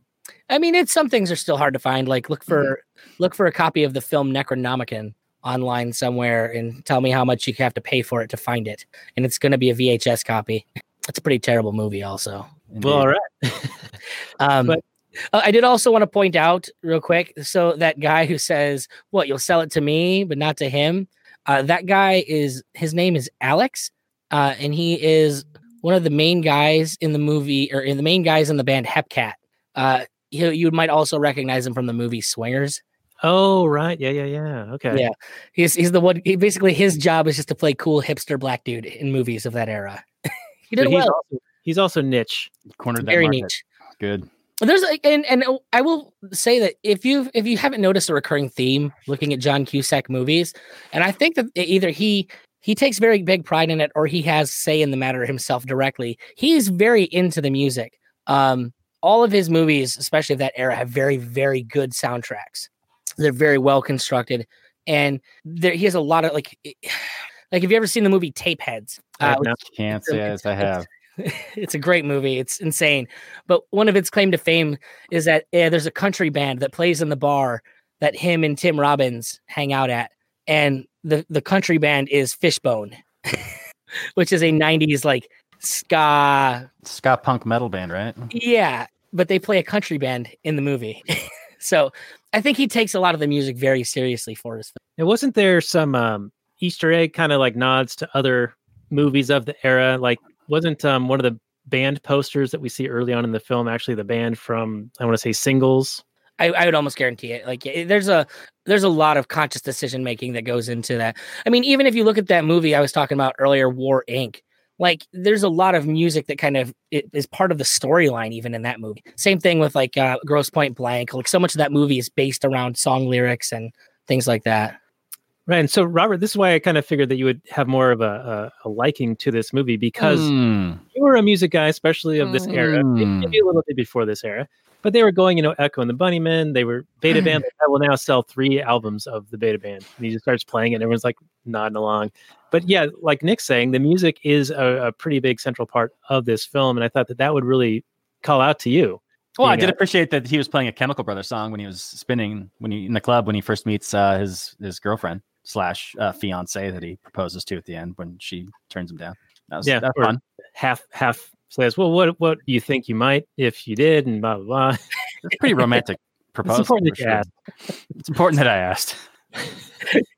S3: I mean, it's some things are still hard to find. Like look for
S2: Mm-hmm.
S3: look for a copy of the film Necronomicon online somewhere, and tell me how much you have to pay for it to find it. And it's going to be a VHS copy. It's a pretty terrible movie, also.
S1: Well, all
S2: Indeed.
S1: right.
S3: Um,
S1: But-
S3: uh, I did also want to point out real quick. So that guy who says, "What you'll sell it to me, but not to him," uh, that guy is his name is Alex, uh, and he is one of the main guys in the movie or in the main guys in the band Hepcat. Uh, you, you might also recognize him from the movie Swingers.
S1: Oh, right. Yeah, yeah, yeah. Okay.
S3: Yeah, he's he's the one. He, basically, his job is just to play cool hipster black dude in movies of that era. he
S1: So
S3: did
S1: he's,
S3: well,
S1: also, he's also niche.
S2: cornered that
S3: very
S2: market.
S3: niche.
S2: good
S3: there's like and and I will say that if you if you haven't noticed a recurring theme looking at John Cusack movies, and I think that either he he takes very big pride in it or he has say in the matter himself directly. He's very into the music. Um, all of his movies, especially of that era, have very very good soundtracks. They're very well constructed, and there he has a lot of like like have you ever seen the movie Tapeheads?
S1: I have
S3: Uh,
S1: not.
S2: can't say as i have
S3: it's a great movie. It's insane. But one of its claim to fame is that yeah, there's a country band that plays in the bar that him and Tim Robbins hang out at, and the the country band is Fishbone, which is a '90s like ska.
S2: ska punk metal band right
S3: Yeah, but they play a country band in the movie. so I think he takes a lot of the music very seriously for his film.
S1: And wasn't there some um, Easter egg kind of like nods to other movies of the era? Like, wasn't um, one of the band posters that we see early on in the film actually the band from I want to say Singles?
S3: I, I would almost guarantee it. Like there's a there's a lot of conscious decision making that goes into that. I mean, even if you look at that movie I was talking about earlier, War Inc. Like there's a lot of music that kind of is part of the storyline, even in that movie. Same thing with like uh, Grosse Pointe Blank. Like so much of that movie is based around song lyrics and things like that.
S1: Right. And so Robert, this is why I kind of figured that you would have more of a, a, a liking to this movie because
S2: Hmm.
S1: you were a music guy, especially of this era, maybe-
S2: Mm.
S1: a little bit before this era. But they were going, you know, Echo and the Bunnymen. They were Beta Band. I will now sell three albums of the Beta Band. And he just starts playing it, and everyone's like nodding along. But yeah, like Nick's saying, the music is a, a pretty big central part of this film, and I thought that that would really call out to you.
S2: Well, I did appreciate that he was playing a Chemical Brothers song when he was spinning when he in the club when he first meets uh, his his girlfriend slash uh, fiance that he proposes to at the end when she turns him down. That was,
S1: Yeah,
S2: that was
S1: or-
S2: fun.
S1: half half says, "Well, what what do you think you might if you did?" And blah blah blah.
S2: It's pretty romantic proposal.
S1: important that
S2: sure. It's important that I asked.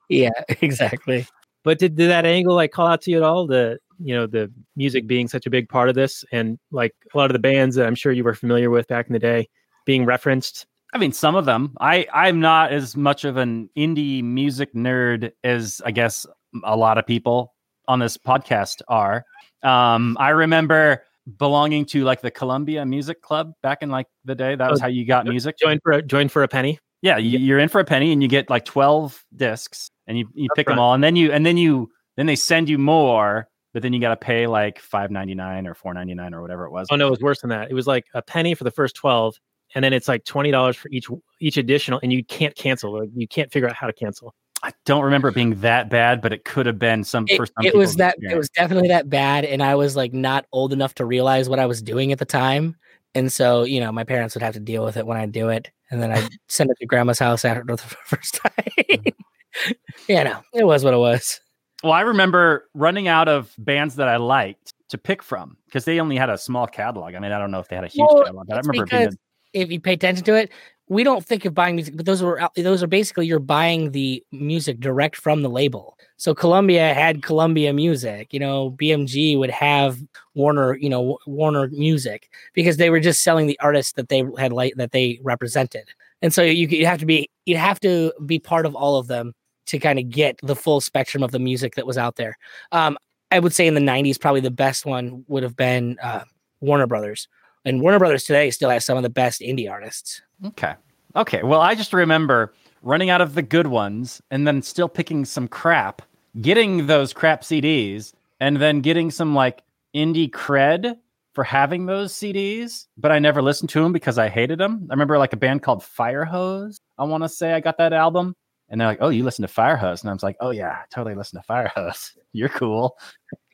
S3: Yeah, exactly.
S1: But did, did that angle like call out to you at all? The you know the music being such a big part of this, and like a lot of the bands that I'm sure you were familiar with back in the day being referenced.
S2: I mean, some of them. I I'm not as much of an indie music nerd as I guess a lot of people on this podcast are. Um, I remember belonging to like the Columbia Music Club back in like the day. That was
S1: Oh,
S2: how you got music.
S1: Join for a, join for a penny.
S2: Yeah, you, you're in for a penny, and you get like twelve discs, and you, you
S1: Up
S2: pick them all, and then you and then you then they send you more, but then you got to pay like five ninety nine or four ninety nine or whatever it was.
S1: Oh no, it was worse than that. It was like a penny for the first twelve, and then it's like twenty dollars for each each additional, and you can't cancel. Like, you can't figure out how to cancel.
S2: I don't remember it being that bad, but it could have been some
S3: It,
S2: for some
S3: it was
S2: people's
S3: that it was definitely that bad, and I was like not old enough to realize what I was doing at the time. And so, you know, my parents would have to deal with it when I do it, and then I send it to grandma's house after the first mm. time. yeah, no, it was what it was.
S2: Well, I remember running out of bands that I liked to pick from because they only had a small catalog. I mean, I don't know if they had a huge
S3: Well,
S2: catalog, but I remember it being
S3: because if you pay attention to it, we don't think of buying music, but those were those are basically you're buying the music direct from the label. So Columbia had Columbia Music, you know, BMG would have Warner, you know, Warner Music because they were just selling the artists that they had like that they represented. And so you you have to be you have to be part of all of them to kind of get the full spectrum of the music that was out there. Um, I would say in the '90s, probably the best one would have been uh, Warner Brothers and Warner Brothers today still has some of the best indie artists.
S2: Okay. Okay. Well, I just remember running out of the good ones and then still picking some crap, getting those crap CDs, and then getting some like indie cred for having those CDs, but I never listened to them because I hated them. I remember like a band called Firehose. I want to say I got that album. And they're like, "Oh, you listen to Firehose?" And I was like, "Oh yeah, totally listen to Firehose. You're cool."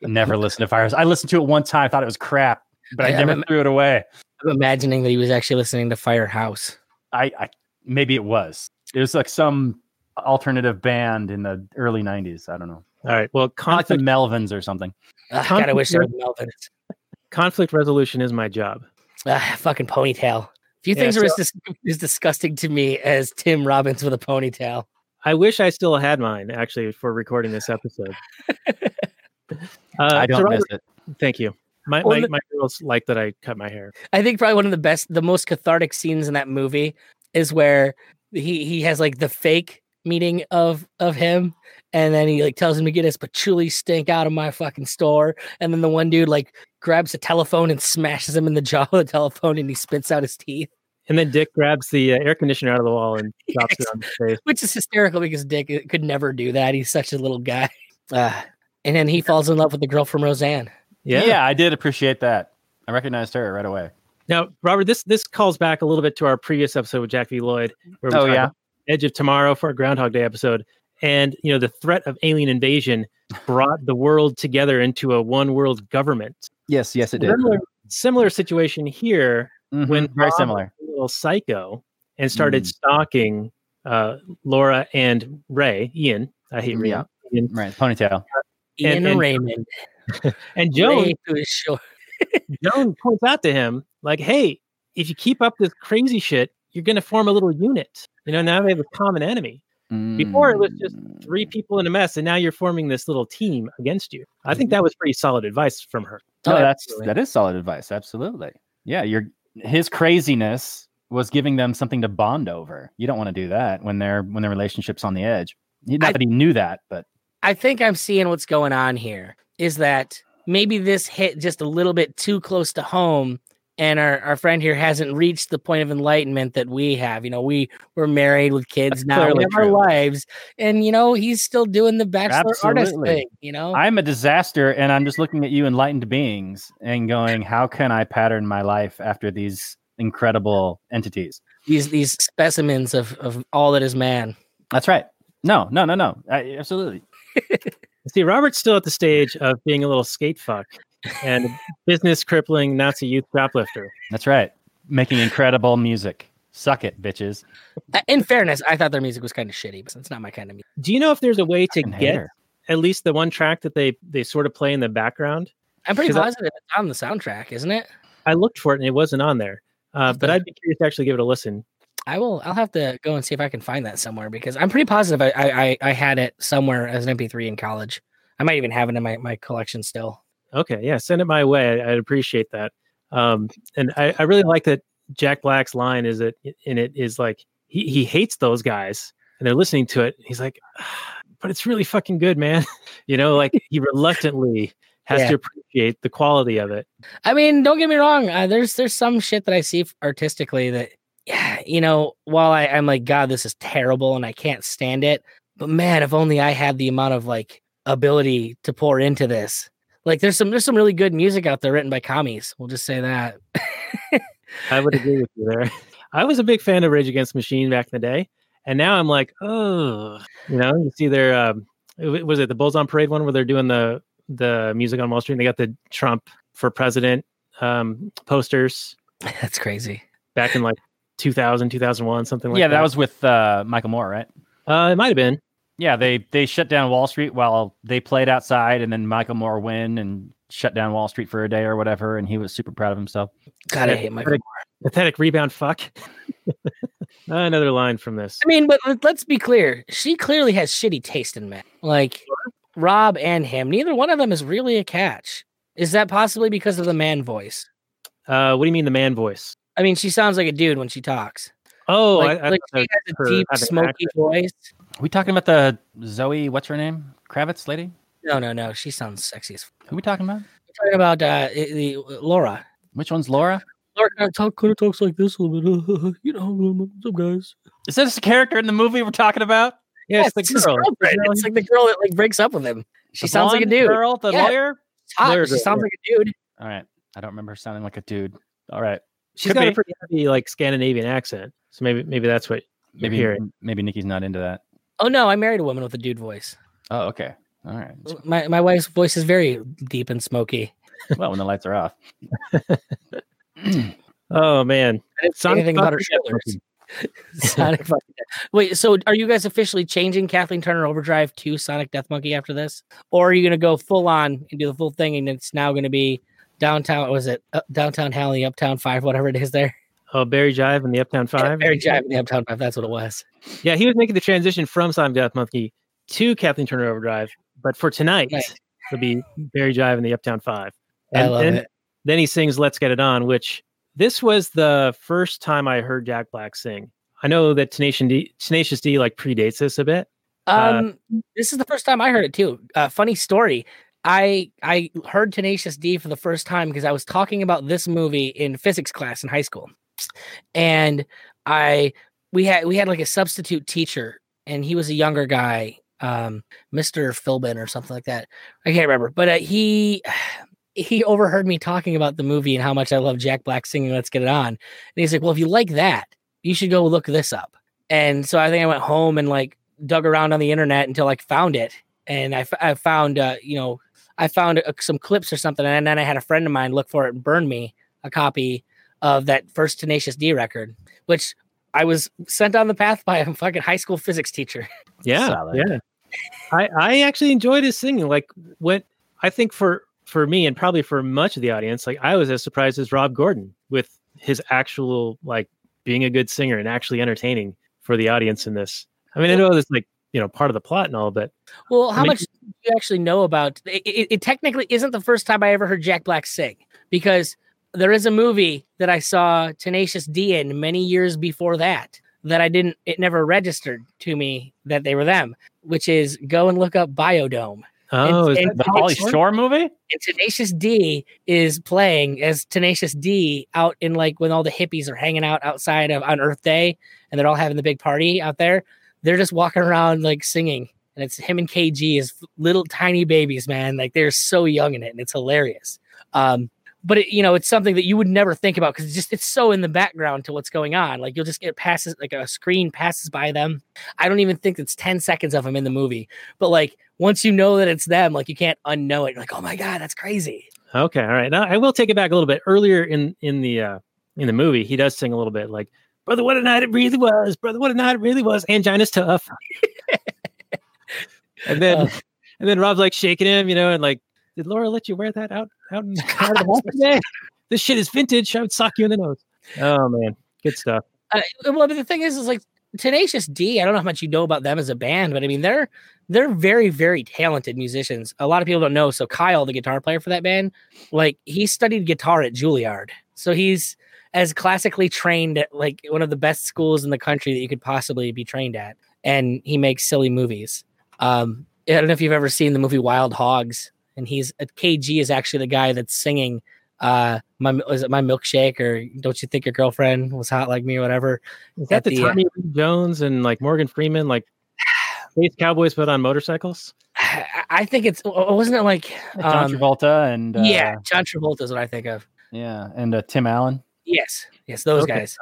S2: never listened to Firehose. I listened to it one time, thought it was crap, but I,
S3: I- I
S2: never threw it away.
S3: I'm imagining that he was actually listening to Firehouse.
S2: I, I maybe it was. It was like some alternative band in the early '90s. I don't know,
S1: All right. Well,
S2: Kinda like the
S1: conflict
S2: Melvins or something.
S3: Ugh, God, I wish there was Melvin.
S1: conflict resolution is my job.
S3: Ah, fucking ponytail. Few
S1: Yeah,
S3: things are
S1: so-
S3: as, dis- as disgusting to me as Tim Robbins with a ponytail.
S1: I wish I still had mine actually for recording this episode. Uh,
S2: I don't
S1: Robert,
S2: miss it.
S1: Thank you. My, my, my girls like that I cut my hair.
S3: I think probably one of the best, the most cathartic scenes in that movie is where he he has like the fake meeting of of him, and then he like tells him to get his patchouli stink out of my fucking store, and then the one dude like grabs a telephone and smashes him in the jaw with a telephone, and he spits out his teeth,
S1: And then Dick grabs the uh, air conditioner out of the wall and drops it on his face.
S3: which is hysterical because Dick uh, could never do that. He's such a little guy. Uh, and then he falls in love with the girl from Roseanne.
S1: Yeah.
S2: Yeah. I did appreciate that. I recognized her right away.
S1: Now, Robert, this this calls back a little bit to our previous episode with Jack V. Lloyd, where we
S2: Oh, yeah?
S1: Edge of Tomorrow for our Groundhog Day episode. And you know, the threat of alien invasion brought the world together into a one world government.
S2: Yes, yes, it did.
S1: Similar, similar situation here when
S2: when very
S1: Bob
S2: similar.
S1: was a little psycho and started
S2: Mm.
S1: stalking uh, Laura and Ray, Ian. I hate Ray.
S2: Yeah.
S1: Ian.
S2: Right, ponytail.
S3: Ian
S1: and-
S3: Raymond.
S1: And Joan
S3: Way to his shore.
S1: Joan points out to him, like, hey, if you keep up this crazy shit, you're going to form a little unit. You know, now they have a common enemy. Before it was just
S2: Mm.
S1: Three people in a mess, and now you're forming this little team against you. I think that was pretty solid advice from her.
S2: No,
S3: Oh,
S2: that's
S3: absolutely.
S2: that is solid advice. Absolutely. Yeah, your his craziness was giving them something to bond over. You don't want to do that when they're when their relationship's on the edge. Not
S3: I-
S2: that he knew that, but
S3: I think I'm seeing what's going on here is that maybe this hit just a little bit too close to home and our, our friend here hasn't reached the point of enlightenment that we have. You know, we we're married with kids
S2: That's
S3: now, we our lives, and you know, he's still doing the bachelor artist thing, you know.
S2: I'm a disaster and I'm just looking at you enlightened beings and going, how can I pattern my life after these incredible entities?
S3: these these specimens of of all that is man.
S2: That's right. No, no, no, no. I, absolutely.
S1: See, Robert's still at the stage of being a little skate fuck and business crippling Nazi youth shoplifter.
S2: That's right. Making incredible music. Suck it, bitches.
S3: Uh, In fairness, I thought their music was kind of shitty, but it's not my kind of music.
S1: Do you know if there's a way to
S2: Fucking
S1: get
S2: hater.
S1: at least the one track that they they sort of play in the background?
S3: I'm pretty
S1: 'Cause I-
S3: positive it's on the soundtrack, isn't it?
S1: I looked for it and it wasn't on there. Uh, but I'd be curious to actually give it a listen.
S3: I will. I'll have to go and see if I can find that somewhere because I'm pretty positive I I, I, had it somewhere as an MP3 in college. I might even have it in my, my collection still.
S1: Okay, yeah, send it my way. I, I'd appreciate that. Um, and I, I really like that Jack Black's line is that in it is like he, he hates those guys and they're listening to it. He's like, "Ah, but it's really fucking good, man. you know, like he reluctantly has
S3: Yeah.
S1: to appreciate the quality of it.
S3: I mean, don't get me wrong. Uh, there's there's some shit that I see artistically that, yeah, you know, while I, I'm like, God, this is terrible and I can't stand it. But man, if only I had the amount of like ability to pour into this. Like, there's some there's some really good music out there written by commies. We'll just say that.
S1: I would agree with you there. I was a big fan of Rage Against Machine back in the day, and now I'm like, oh, you know, you see their um, was it the Bulls on Parade one where they're doing the the music on Wall Street? And they got the Trump for president um, posters
S3: That's crazy.
S1: back in like 2000, 2001, something like
S2: yeah,
S1: that.
S2: Yeah, that was with uh, Michael Moore, right?
S1: uh, it might have been.
S2: Yeah, they they shut down Wall Street while they played outside, and then Michael Moore win and shut down Wall Street for a day or whatever, and he was super proud of himself.
S3: God, I
S1: Yeah,
S3: hate my.
S1: pathetic, pathetic rebound fuck. Another line from this.
S3: I mean, but let- let's be clear. She clearly has shitty taste in men. Like Rob and him, neither one of them is really a catch. Is that possibly because of the man voice?
S1: Uh, what do you mean the man voice?
S3: I mean, she sounds like a dude when she talks.
S1: Oh,
S3: like,
S1: I, I
S3: like she
S1: that
S3: has
S1: her
S3: a deep, smoky
S1: accent.
S3: voice.
S2: Are we talking about the Zoe? What's her name? Kravitz lady?
S3: No, no, no. She sounds sexy as. F-
S2: Who we talking about?
S3: We're talking about uh, i- the Laura.
S2: Which one's Laura?
S3: Laura kind of talk, kind of talks like this a little bit. Uh, uh, you know, um, um, what's up, guys?
S2: Is this a character in the movie we're talking about?
S1: Yeah, it's
S3: it's
S1: the
S3: his
S1: girl.
S3: girlfriend. It's like the girl that like breaks up with him. She
S2: The
S3: sounds like a dude.
S2: Girl, the
S3: Yeah.
S2: lawyer.
S3: Hot,
S1: Lawyer
S3: she sounds like a dude.
S2: All right, I don't remember sounding like a dude. All right,
S1: She's
S2: Could
S1: got
S2: be.
S1: a pretty heavy like Scandinavian accent, so maybe maybe that's what you're
S2: maybe
S1: hearing.
S2: maybe Nikki's not into that.
S3: Oh no, I married a woman with a dude voice.
S2: Oh, okay. All right.
S3: My my wife's voice is very deep and smoky.
S2: Well, when the lights are off.
S1: Oh man,
S3: I didn't
S1: Sonic
S3: anything about her shoulders. Sonic Wait, so are you guys officially changing Kathleen Turner Overdrive to Sonic Death Monkey after this, or are you going to go full on and do the full thing, and it's now going to be downtown? Was it uh, downtown Halley, Uptown Five, whatever it is there?
S1: oh Barry Jive and the Uptown Five.
S3: Barry Jive in the Uptown Five. That's what it was.
S1: Yeah, he was making the transition from Sonic Death Monkey to Kathleen Turner Overdrive, but for tonight
S3: Right.
S1: it'll be Barry Jive and the Uptown Five.
S3: I
S1: And
S3: love
S1: then,
S3: it.
S1: then he sings "Let's Get It On," which this was the first time I heard Jack Black sing. I know that Tenacious D, Tenacious D like predates this a bit. Uh,
S3: Um, this is the first time I heard it too. Uh, funny story. I I heard Tenacious D for the first time because I was talking about this movie in physics class in high school, and I we had we had like a substitute teacher, and he was a younger guy, um, Mister Philbin or something like that. I can't remember, but uh, he he overheard me talking about the movie and how much I love Jack Black singing "Let's Get It On," and he's like, "Well, if you like that, you should go look this up." And so I think I went home and like dug around on the internet until I found it, and I, f- I found uh, you know I found uh, some clips or something, and then I had a friend of mine look for it and burn me a copy of that first Tenacious D record, which I was sent on the path by a fucking high school physics teacher.
S1: Yeah,
S2: Solid.
S1: yeah. I I actually enjoyed his singing. Like what I think for for me and probably for much of the audience, like I was as surprised as Rob Gordon with his actual like being a good singer and actually entertaining for the audience in this. I mean, I know this like you know part of the plot and all, but
S3: Well, how
S1: mean-
S3: much do you actually know about? It, it, it technically isn't the first time I ever heard Jack Black sing because there is a movie that I saw Tenacious D in many years before that that I didn't. It never registered to me that they were them, which is go and look up Biodome.
S1: oh,
S3: and-
S1: that
S2: The
S3: Shore?
S2: Shore movie?
S3: And Tenacious D is playing as Tenacious D out in like when all the hippies are hanging out outside of on Earth Day and they're all having the big party out there. They're just walking around like singing, and it's him and KG as little tiny babies, man. Like they're so young in it, and it's hilarious. Um, but it, you know, it's something that you would never think about because it's just it's so in the background to what's going on. Like you'll just get passes like a screen passes by them. I don't even think it's 10 seconds of them in the movie. But like once you know that it's them, like you can't unknow it. You're like, oh my God, that's crazy.
S1: Okay, all right. Now I will take it back a little bit. Earlier in in the uh in the movie, he does sing a little bit like "Brother, what a night it really was, brother, what a night it really was." Angina's tough. and then
S3: Uh.
S1: and then Rob's like shaking him, you know, and like, did Laura let you wear that out out in out the house today? This shit is vintage. I would sock you in the nose. Oh man, good stuff.
S3: Uh, well, but the thing is, is like Tenacious D. I don't know how much you know about them as a band, but I mean, they're they're very, very talented musicians. A lot of people don't know. So Kyle, the guitar player for that band, like he studied guitar at Juilliard, so he's as classically trained at like one of the best schools in the country that you could possibly be trained at, and he makes silly movies. Um, I don't know if you've ever seen the movie Wild Hogs, and he's uh, KG is actually the guy that's singing uh my is it my milkshake or don't you think your girlfriend was hot like me or whatever
S1: Is that the,
S3: the, uh,
S1: Tommy Lee Jones and like Morgan Freeman, like space cowboys but on motorcycles?
S3: I I think it's wasn't it like
S2: John
S3: um,
S2: Travolta and uh,
S3: yeah John Travolta is what I think of
S2: yeah, and uh, Tim Allen.
S3: Yes. Yes those
S1: Okay.
S3: guys.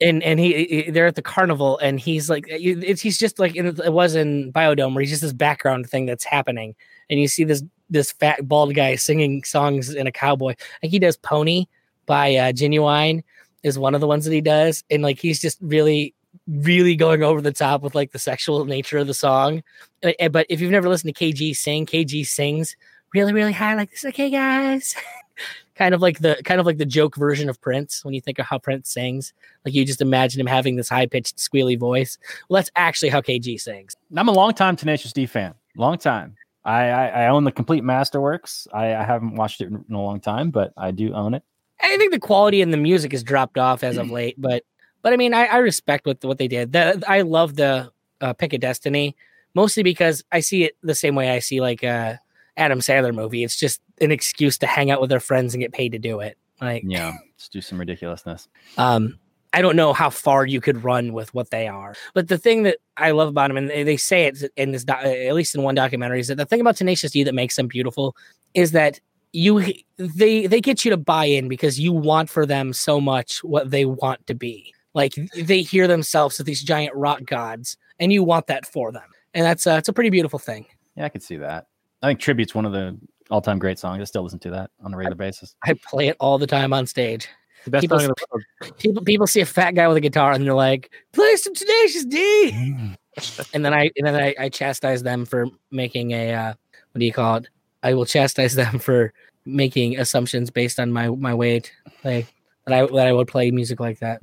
S3: And and he, he- they're at the carnival and he's like it's he's just like it was in Biodome where he's just this background thing that's happening. And you see this this fat bald guy singing songs in a cowboy. Like he does Pony by uh, Ginuwine is one of the ones that he does. And like he's just really really going over the top with like the sexual nature of the song. Uh, uh, but if you've never listened to KG sing KG sings really really high like this okay guys kind of like the kind of like the joke version of Prince when you think of how Prince sings like you just imagine him having this high pitched squealy voice well that's actually how KG sings
S2: I'm a long time Tenacious D fan. Long time. I, I, I own the complete Masterworks. I, I haven't watched it in a long time, but I do own it.
S3: I think the quality in the music has dropped off as of late, but but I mean, I, I respect what what they did. The, I love the uh, Pick of Destiny mostly because I see it the same way I see like a Adam Sandler movie. It's just an excuse to hang out with their friends and get paid to do it. Like,
S2: Yeah, just do some ridiculousness.
S3: um, I don't know how far you could run with what they are, but the thing that I love about them, and they, say it in this, at least in one documentary, is that the thing about Tenacious D that makes them beautiful is that you they they get you to buy in because you want for them so much what they want to be. Like they hear themselves as these giant rock gods, and you want that for them, and that's uh, it's a pretty beautiful thing.
S2: Yeah, I could see that. I think Tribute's one of the all-time great songs. I still listen to that on a regular basis.
S3: I play it all the time on stage.
S1: The best
S3: People
S1: song in the world.
S3: People people see a fat guy with a guitar and they're like, "Play some Tenacious D." and then I and then I, I chastise them for making a uh, what do you call it? I will chastise them for making assumptions based on my my weight, like that I that I would play music like that,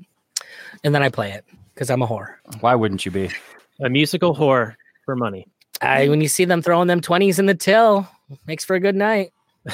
S3: and then I play it because I'm a whore.
S2: Why wouldn't you be?
S1: A musical whore for money.
S3: I when you see them throwing them twenties in the till, makes for a good night.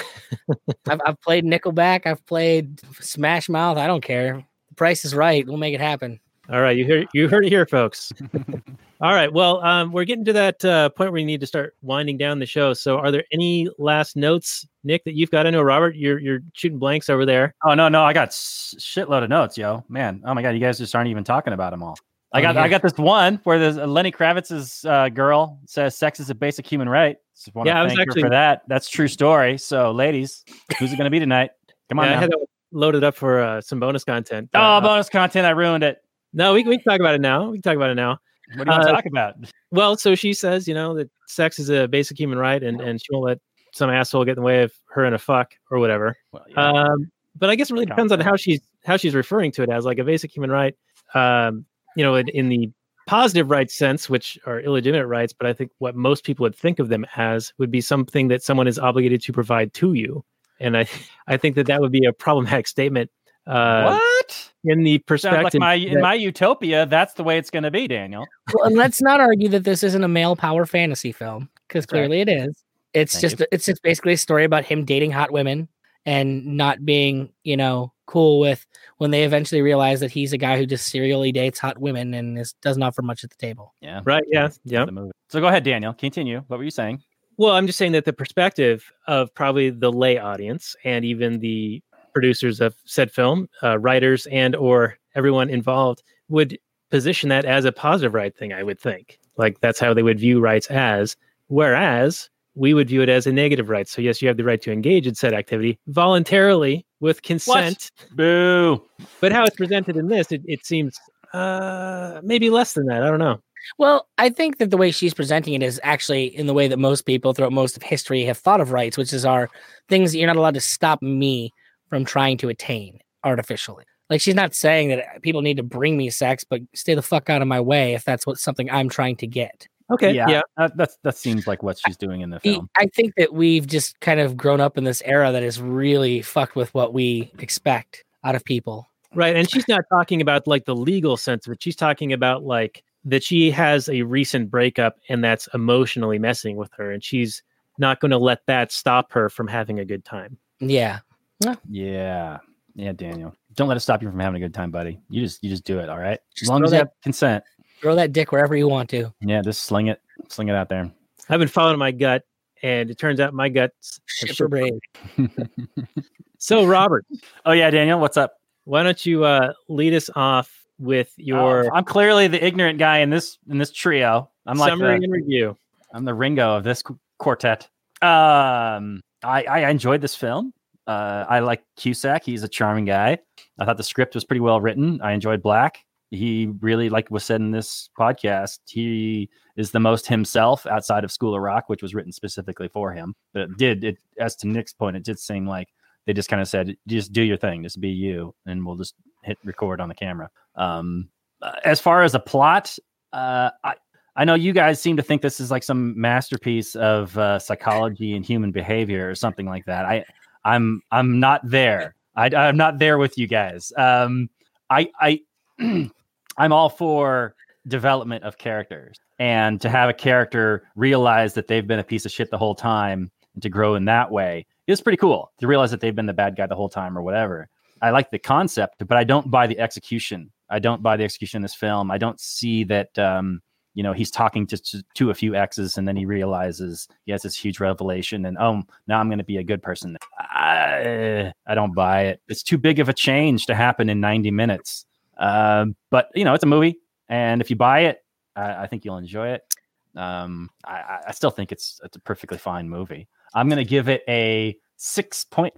S3: I've I've played Nickelback, I've played Smash Mouth. I don't care. The price is right. We'll make it happen.
S1: All right, you hear you heard it here, folks. All right, well, um, we're getting to that uh, point where we need to start winding down the show. So, are there any last notes, Nick, that you've got? I know Robert, you're you're shooting blanks over there.
S2: Oh no, no, I got s- shitload of notes, yo, man. Oh my god, you guys just aren't even talking about them all. I
S3: Oh,
S2: got,
S3: yeah.
S2: I got this one where there's uh, Lenny Kravitz's uh, girl says sex is a basic human right.
S1: Yeah, I was actually-
S2: for that. That's true story. So, ladies, who's it going to be tonight? Come on,
S1: Yeah, I had that loaded up for uh, some bonus content.
S2: oh,
S1: Uh,
S2: bonus content! I ruined it.
S1: no, we, we can talk about it now. We can talk about it now.
S2: What do you want to
S1: uh,
S2: talk about?
S1: Well, so she says, you know, that sex is a basic human right, and and she won't let some asshole get in the way of her and a fuck or whatever.
S2: Well, yeah.
S1: Um, but I guess it really depends on how she's how she's referring to it as like a basic human right. Um, you know, in, in the positive rights sense, which are illegitimate rights, but I think what most people would think of them as would be something that someone is obligated to provide to you, and I I think that that would be a problematic statement. Uh,
S2: what?
S1: in the
S2: Sounds like
S1: perspective
S2: my in my utopia, that's the way it's going to be, Daniel.
S3: well, and let's not argue that this isn't a male power fantasy film because
S2: That's right.
S3: clearly it is. It's
S2: Thank
S3: just it's just basically a story about him dating hot women and not being, you know, cool with when they eventually realize that he's a guy who just serially dates hot women and is, doesn't offer much at the table.
S2: Yeah.
S1: Right? Yeah. Yeah.
S2: So go ahead, Daniel. Continue. What were you saying?
S1: Well, I'm just saying that the perspective of probably the lay audience and even the producers of said film, uh, writers and or everyone involved would position that as a positive right thing. I would think like that's how they would view rights as, whereas we would view it as a negative right. So yes, you have the right to engage in said activity voluntarily with consent. What?
S2: Boo.
S1: But how it's presented in this, it, it seems uh, maybe less than that. I don't know.
S3: Well, I think that the way she's presenting it is actually in the way that most people throughout most of history have thought of rights, which is our things that you're not allowed to stop me from trying to attain artificially. Like she's not saying that people need to bring me sex, but stay the fuck out of my way if that's what something I'm trying to get.
S1: Okay.
S2: yeah.
S1: yeah.
S2: That, that's that seems like what she's doing in the film.
S3: I think that we've just kind of grown up in this era that is really fucked with what we expect out of people.
S1: Right. And she's not talking about like the legal sense of it. She's talking about like that she has a recent breakup and that's emotionally messing with her. And she's not going to let that stop her from having a good time.
S3: Yeah.
S2: Yeah. Yeah, Daniel. Don't let it stop you from having a good time, buddy. You just you just do it, all right? As long as you have consent.
S3: Throw that dick wherever you want to.
S2: Yeah, just sling it. Sling it out there.
S1: I've been following my gut and it turns out my guts. have
S3: Shit
S1: shit. So, Robert,
S2: oh yeah, Daniel, what's up?
S1: why don't you uh, lead us off with your
S2: Oh, I'm clearly the ignorant guy in this in this trio. I'm like
S1: summary
S2: the,
S1: and review?
S2: I'm the Ringo of this quartet. Um, I I enjoyed this film. Uh, I like Cusack. He's a charming guy. I thought the script was pretty well written. I enjoyed Black. He really, like was said in this podcast, he is the most himself outside of School of Rock, which was written specifically for him. But it did, it as to Nick's point, it did seem like they just kind of said, just do your thing, just be you, and we'll just hit record on the camera. Um, uh, as far as a plot, uh, I I know you guys seem to think this is like some masterpiece of uh, psychology and human behavior or something like that. I I'm I'm not there. I, I'm not there with you guys. Um, I I I'm all for development of characters and to have a character realize that they've been a piece of shit the whole time and to grow in that way is pretty cool. To realize that they've been the bad guy the whole time or whatever. I like the concept, but I don't buy the execution. I don't buy the execution in this film. I don't see that um, you know he's talking to, to to a few exes and then he realizes he has this huge revelation and oh now i'm going to be a good person I, I don't buy it it's too big of a change to happen in 90 minutes um, but you know it's a movie and if you buy it i, I think you'll enjoy it um, I, I- still think it's it's a perfectly fine movie i'm going to give it a 6.5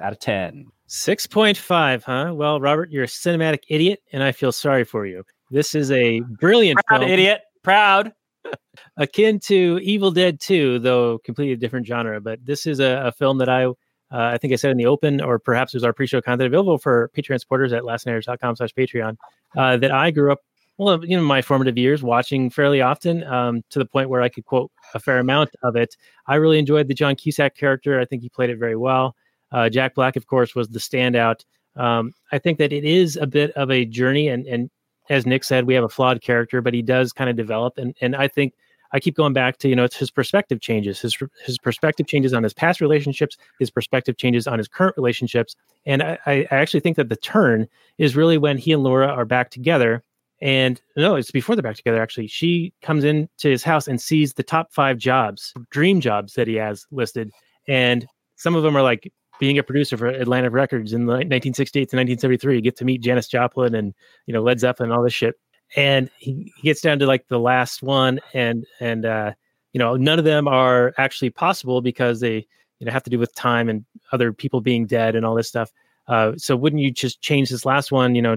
S2: out of 10
S1: 6.5, huh? Well, Robert, you're a cinematic idiot, and I feel sorry for you. This is a brilliant
S2: proud
S1: film,
S2: idiot proud
S1: akin to Evil Dead 2, though completely different genre. But this is a, a film that I, uh, I think I said in the open, or perhaps it was our pre-show content available for Patreon supporters at lastnighters.com slash Patreon, uh, that I grew up, well, you know, my formative years watching fairly often um, to the point where I could quote a fair amount of it. I really enjoyed the John Cusack character. I think he played it very well. Uh, Jack Black, of course, was the standout. Um, I think that it is a bit of a journey, and and as Nick said, we have a flawed character, but he does kind of develop, and and I think I keep going back to you know it's his perspective changes, his his perspective changes on his past relationships, his perspective changes on his current relationships, and I, I actually think that the turn is really when he and Laura are back together. And no, it's before they're back together. Actually, she comes into his house and sees the top five jobs, dream jobs that he has listed, and some of them are like being a producer for Atlantic Records in the 1968 to 1973. You get to meet Janis Joplin and you know Led Zeppelin and all this shit. And he, he gets down to like the last one, and and uh, you know none of them are actually possible because they you know have to do with time and other people being dead and all this stuff. Uh, so wouldn't you just change this last one? You know,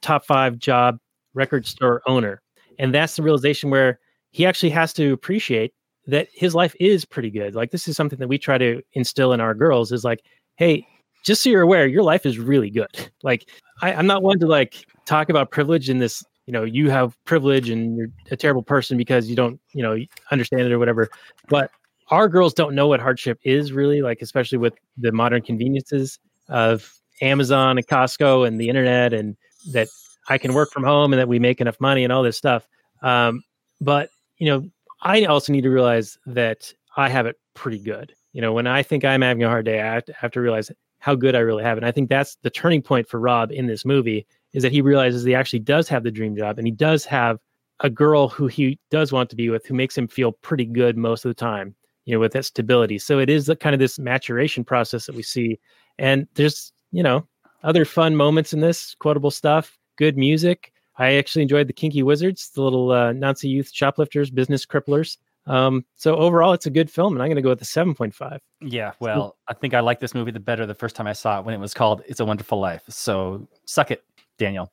S1: top five job record store owner, and that's the realization where he actually has to appreciate that his life is pretty good. Like this is something that we try to instill in our girls is like, hey, just so you're aware, your life is really good. Like I, I'm not one to like talk about privilege in this, you know, you have privilege and you're a terrible person because you don't, you know, understand it or whatever. But our girls don't know what hardship is really, like especially with the modern conveniences of Amazon and Costco and the internet and that I can work from home and that we make enough money and all this stuff. Um, but you know, I also need to realize that I have it pretty good. You know, when I think I'm having a hard day, I have to, realize how good I really have it. And I think that's the turning point for Rob in this movie is that he realizes he actually does have the dream job and he does have a girl who he does want to be with who makes him feel pretty good most of the time, you know, with that stability. So it is the, kind of this maturation process that we see. And there's, you know, other fun moments in this, quotable stuff, good music. I actually enjoyed the Kinky Wizards, the little uh, Nazi youth shoplifters, business cripplers. Um, so overall, it's a good film, and I'm going to go with a 7.5.
S2: Yeah, well, I think I liked this movie the better the first time I saw it when it was called "It's a Wonderful Life." So suck it, Daniel.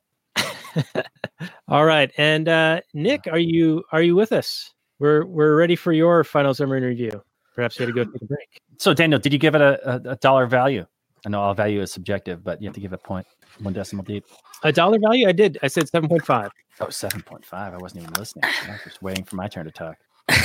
S1: All right, and uh, Nick, are you are you with us? We're we're ready for your final summary review. Perhaps you had to go take a break.
S2: So, Daniel, did you give it a, a, a dollar value? I know all value is subjective, but you have to give a point, one decimal deep.
S1: A dollar value? I did. I said 7.5.
S2: Oh, 7.5. I wasn't even listening. I was just waiting for my turn to talk.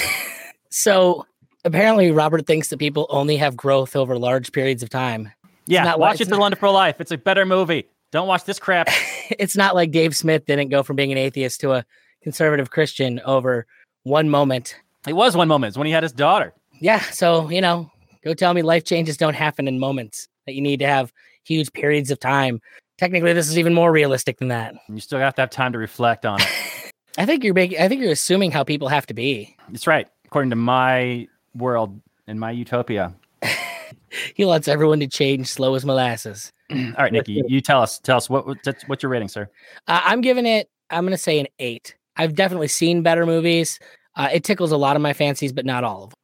S3: So apparently, Robert thinks that people only have growth over large periods of time.
S2: Yeah,
S3: not
S2: watch
S3: like-
S2: It's a Wonderful Life. It's a better movie. Don't watch this crap.
S3: it's not like Dave Smith didn't go from being an atheist to a conservative Christian over one moment.
S2: It was one moment. It's when he had his daughter.
S3: Yeah. So, you know, go tell me life changes don't happen in moments, that you need to have huge periods of time. Technically, this is even more realistic than that.
S2: You still have to have time to reflect on it.
S3: I think you're making, I think you're assuming how people have to be.
S2: That's right. According to my world and my utopia.
S3: He wants everyone to change slow as molasses.
S2: All right, Nikki, you, you tell us. Tell us what what- what's your rating, sir?
S3: Uh, I'm giving it, I'm going to say an eight. I've definitely seen better movies. Uh, it tickles a lot of my fancies, but not all of them.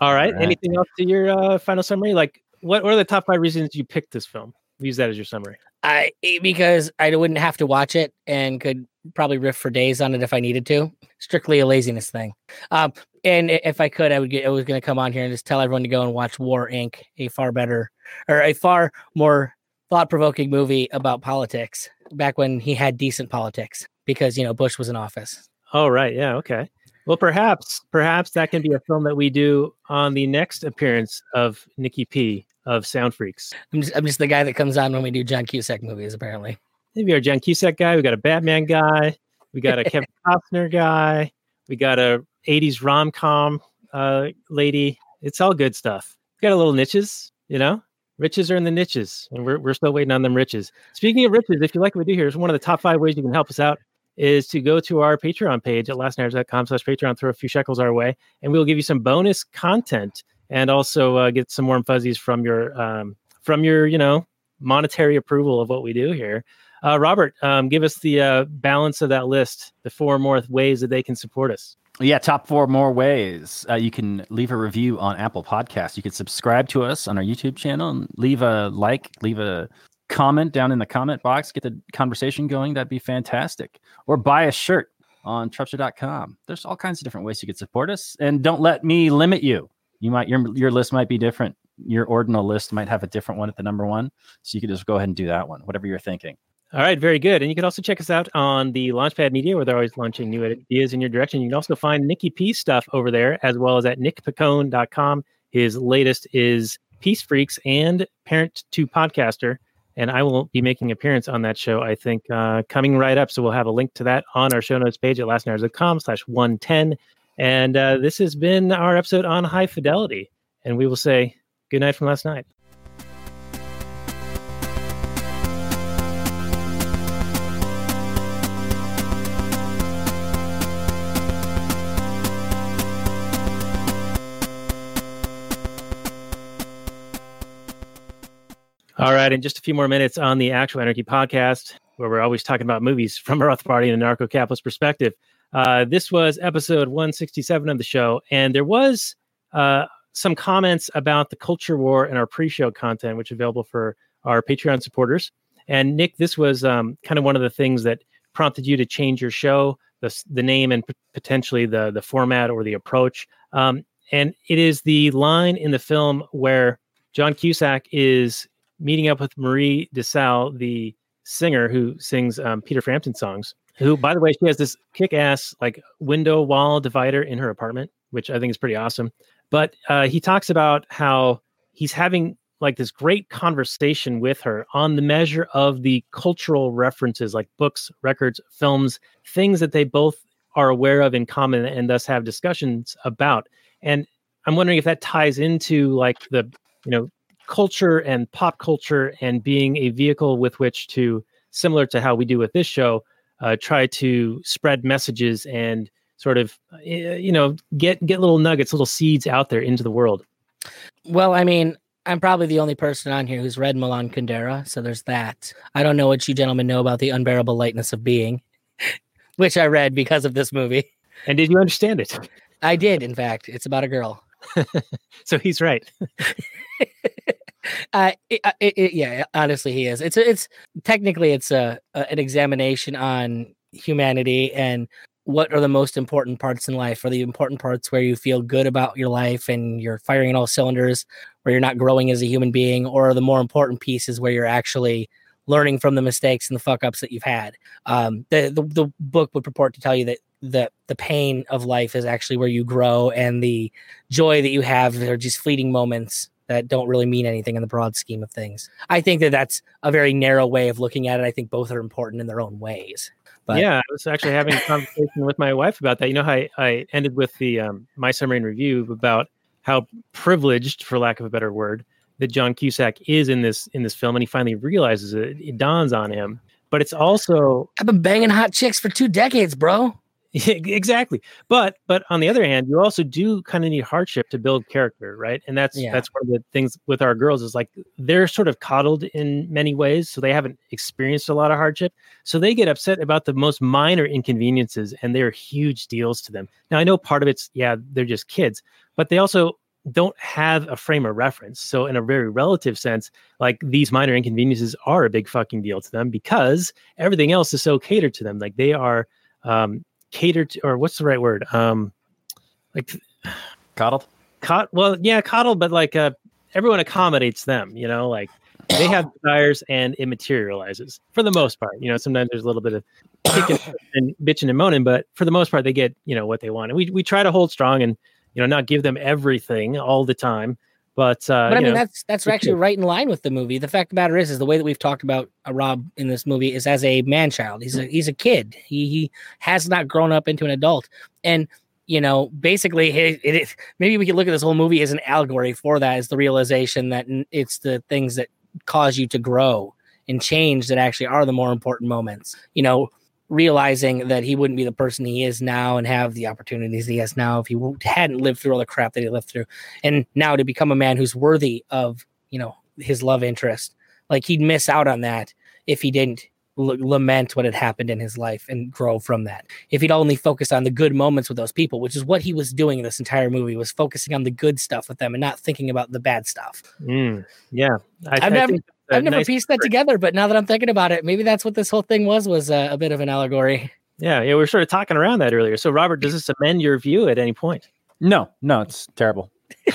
S1: All right.
S2: All right.
S1: Anything else to your uh, final summary? Like, what, what are the top five reasons you picked this film? Use that as your summary.
S3: I because I wouldn't have to watch it and could probably riff for days on it if I needed to. Strictly a laziness thing. Um, and if I could, I would get. I was going to come on here and just tell everyone to go and watch War Inc., a far better or a far more thought-provoking movie about politics back when he had decent politics because you know Bush was in office.
S1: Oh, right. Yeah. Okay. Well, perhaps, perhaps that can be a film that we do on the next appearance of Nikki P of Sound Freaks.
S3: I'm just, I'm just the guy that comes on when we do John Cusack movies. Apparently,
S1: Maybe our John Cusack guy. We got a Batman guy. We got a Kevin Costner guy. We got a 80s rom com uh, lady. It's all good stuff. We got a little niches, you know? Riches are in the niches, and we're, we're still waiting on them riches. Speaking of riches, if you like what we do here, it's one of the top five ways you can help us out is to go to our Patreon page at lastnighters.com slash Patreon, throw a few shekels our way, and we'll give you some bonus content and also uh, get some warm fuzzies from your um, from your, you know, monetary approval of what we do here. Uh, Robert, um, give us the uh, balance of that list, the four more ways that they can support us.
S2: Yeah, top four more ways. Uh, you can leave a review on Apple Podcasts. You can subscribe to us on our YouTube channel and leave a like, leave a comment down in the comment box, get the conversation going. That'd be fantastic. Or buy a shirt on Trupster.com. There's all kinds of different ways you could support us. And don't let me limit you. You might your your list might be different. Your ordinal list might have a different one at the number one. So you could just go ahead and do that one, whatever you're thinking.
S1: All right, very good. And you can also check us out on the Launchpad Media, where they're always launching new ideas in your direction. You can also find Nikki P stuff over there, as well as at nickpacone.com. His latest is Peace Freaks and Parent to Podcaster. And I will be making an appearance on that show, I think, uh, coming right up. So we'll have a link to that on our show notes page at lastnighters.com slash 110. And uh, this has been our episode on high fidelity. And we will say good night from last night. All right, in just a few more minutes on the Actual Anarchy podcast, where we're always talking about movies from a Roth Party and anarcho capitalist perspective. Uh, this was episode 167 of the show, and there was uh, some comments about the culture war in our pre-show content, which is available for our Patreon supporters. And Nick, this was um, kind of one of the things that prompted you to change your show, the the name, and p- potentially the the format or the approach. Um, and it is the line in the film where John Cusack is meeting up with Marie DeSalle, the singer who sings um, Peter Frampton songs. Who, by the way, she has this kick-ass like window wall divider in her apartment, which I think is pretty awesome. But uh, he talks about how he's having like this great conversation with her on the measure of the cultural references, like books, records, films, things that they both are aware of in common and thus have discussions about. And I'm wondering if that ties into like the you know culture and pop culture and being a vehicle with which to similar to how we do with this show uh, try to spread messages and sort of uh, you know get get little nuggets little seeds out there into the world
S3: Well, I mean, I'm probably the only person on here who's read Milan Kundera, so there's that. I don't know what you gentlemen know about the unbearable lightness of being, which I read because of this movie.
S1: and did you understand it
S3: I did, in fact. It's about a girl.
S1: so he's right
S3: Uh, uh, it, it, yeah, honestly, he is. It's it's technically it's a, a an examination on humanity and what are the most important parts in life. Are the important parts where you feel good about your life and you're firing in all cylinders, where you're not growing as a human being, or are the more important pieces where you're actually learning from the mistakes and the fuck ups that you've had. Um, the, the the book would purport to tell you that the the pain of life is actually where you grow, and the joy that you have are just fleeting moments that don't really mean anything in the broad scheme of things. I think that that's a very narrow way of looking at it. I think both are important in their own ways. But
S1: yeah, I was actually having a conversation with my wife about that. You know how I, I ended with the um, my summary and review about how privileged, for lack of a better word, that John Cusack is in this in this film, and he finally realizes it. It dawns on him. But it's also
S3: I've been banging hot chicks for two decades, bro.
S1: exactly. But but on the other hand, you also do kind of need hardship to build character, right? And that's
S3: Yeah.
S1: that's one of the things with our girls is like they're sort of coddled in many ways, so they haven't experienced a lot of hardship. So they get upset about the most minor inconveniences, and they're huge deals to them. Now I know part of it's yeah, they're just kids, but they also don't have a frame of reference. So in a very relative sense, like these minor inconveniences are a big fucking deal to them because everything else is so catered to them. Like they are um catered to, or what's the right word? Um, like
S2: Coddled.
S1: cot. Well, yeah, coddled, but like uh, everyone accommodates them. You know, like they have desires and it materializes for the most part. You know, sometimes there's a little bit of kicking and bitching and moaning, but for the most part, they get you know what they want. And we we try to hold strong and you know not give them everything all the time. But uh,
S3: But I mean,
S1: know,
S3: that's that's actually right in line with the movie. The fact of the matter is, is the way that we've talked about uh, Rob in this movie is as a man child. He's a he's a kid. He he has not grown up into an adult, and you know, basically, it, it maybe we could look at this whole movie as an allegory for that. Is the realization that it's the things that cause you to grow and change that actually are the more important moments. You know, realizing that he wouldn't be the person he is now and have the opportunities he has now if he hadn't lived through all the crap that he lived through. And now to become a man who's worthy of you know his love interest like he'd miss out on that if he didn't l- lament what had happened in his life and grow from that. If he'd only focused on the good moments with those people which is what he was doing in this entire movie was focusing on the good stuff with them and not thinking about the bad stuff.
S1: Mm, yeah. I,
S3: I've
S1: I
S3: never-
S1: think
S3: i've never
S1: nice-
S3: pieced that together but now that i'm thinking about it maybe that's what this whole thing was was uh, a bit of an allegory
S1: Yeah, yeah. We were sort of talking around that earlier. So, Robert, does this amend your view at any point?
S2: No, no, it's terrible.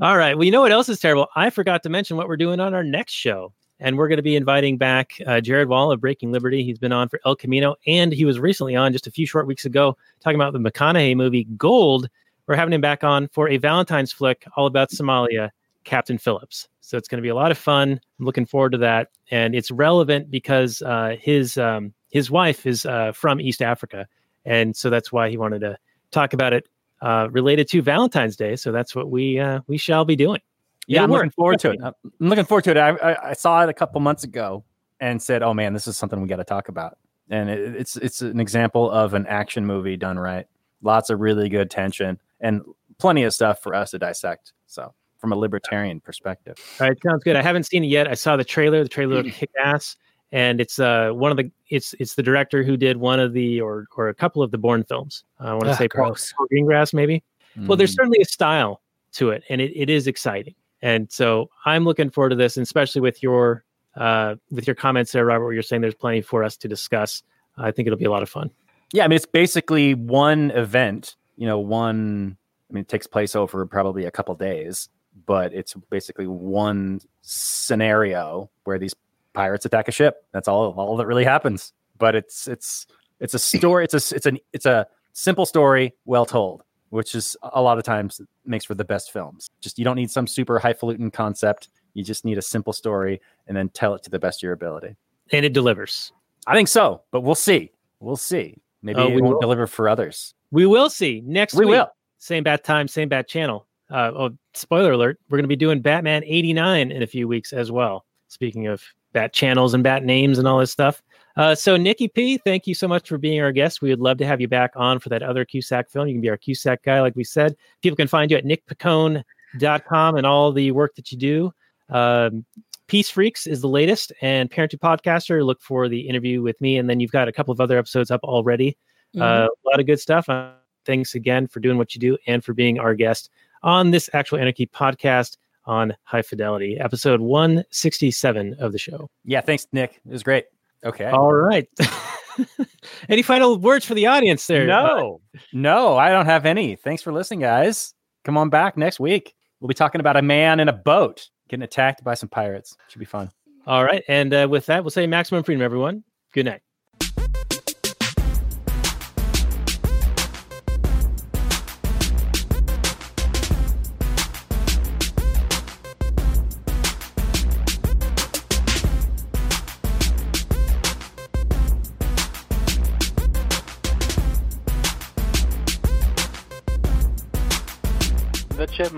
S1: All right. Well, you know what else is terrible? I forgot to mention what we're doing on our next show. And we're going to be inviting back uh, Jared Wall of Breaking Liberty. He's been on for El Camino, and he was recently on just a few short weeks ago talking about the McConaughey movie Gold. We're having him back on for a Valentine's flick all about Somalia, Captain Phillips. So it's going to be a lot of fun. I'm looking forward to that, and it's relevant because uh, his um, his wife is uh, from East Africa, and so that's why he wanted to talk about it uh, related to Valentine's Day. So that's what we uh, we shall be doing.
S2: Yeah,
S1: It'll
S2: I'm
S1: work.
S2: looking forward to it. I'm looking forward to it. I, I, I saw it a couple months ago and said, "Oh man, this is something we got to talk about." And it, it's it's an example of an action movie done right. Lots of really good tension and plenty of stuff for us to dissect. So, from a libertarian perspective,
S1: All right, sounds good. I haven't seen it yet. I saw the trailer. The trailer looked kick ass, and it's uh one of the it's it's the director who did one of the or or a couple of the Bourne films. I want to say Paul. Paul Greengrass maybe. Well, there's
S2: Mm.
S1: certainly a style to it, and it, it is exciting. And so I'm looking forward to this, and especially with your uh with your comments there, Robert, where you're saying there's plenty for us to discuss. I think it'll be a lot of fun.
S2: Yeah, I mean, it's basically one event. You know, one. I mean, it takes place over probably a couple days, but it's basically one scenario where these pirates attack a ship. That's all. All that really happens. But it's it's it's a story. It's a it's an it's a simple story, well told, which is a lot of times makes for the best films. Just you don't need some super highfalutin concept. You just need a simple story and then tell it to the best of your ability.
S1: And it delivers.
S2: I think so, but we'll see. We'll see. Maybe
S1: Oh,
S2: it
S1: we
S2: won't
S1: will.
S2: deliver for others.
S1: We will see next
S2: We
S1: week.
S2: will.
S1: Same bat time, same bat channel. Uh, oh, spoiler alert: we're going to be doing Batman '89 in a few weeks as well. Speaking of bat channels and bat names and all this stuff. Uh, so Nikki P, thank you so much for being our guest. We would love to have you back on for that other Cusack film. You can be our Cusack guy, like we said. People can find you at nickpacone.com and all the work that you do. Um, Peace Freaks is the latest, and Parent to Podcaster. Look for the interview with me, and then you've got a couple of other episodes up already.
S3: Mhm.
S1: Uh, a lot of good stuff. Uh, thanks again for doing what you do and for being our guest on this Actual Anarchy podcast on High Fidelity, episode 167 of the show.
S2: Yeah, thanks, Nick. It was great. Okay.
S1: All right. Any final words for the audience there? Uh,
S2: No, no, I don't have any. Thanks for listening, guys. Come on back next week. We'll be talking about a man in a boat getting attacked by some pirates. Should be fun.
S1: all right. And uh, with that, we'll say maximum freedom, everyone. Good night.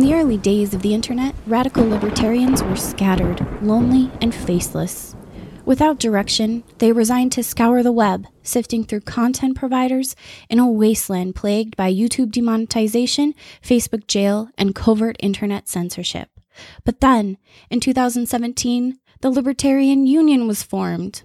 S4: In the early days of the internet, radical libertarians were scattered, lonely, and faceless. Without direction, they resigned to scour the web, sifting through content providers in a wasteland plagued by YouTube demonetization, Facebook jail, and covert internet censorship. But then, in 2017, the Libertarian Union was formed.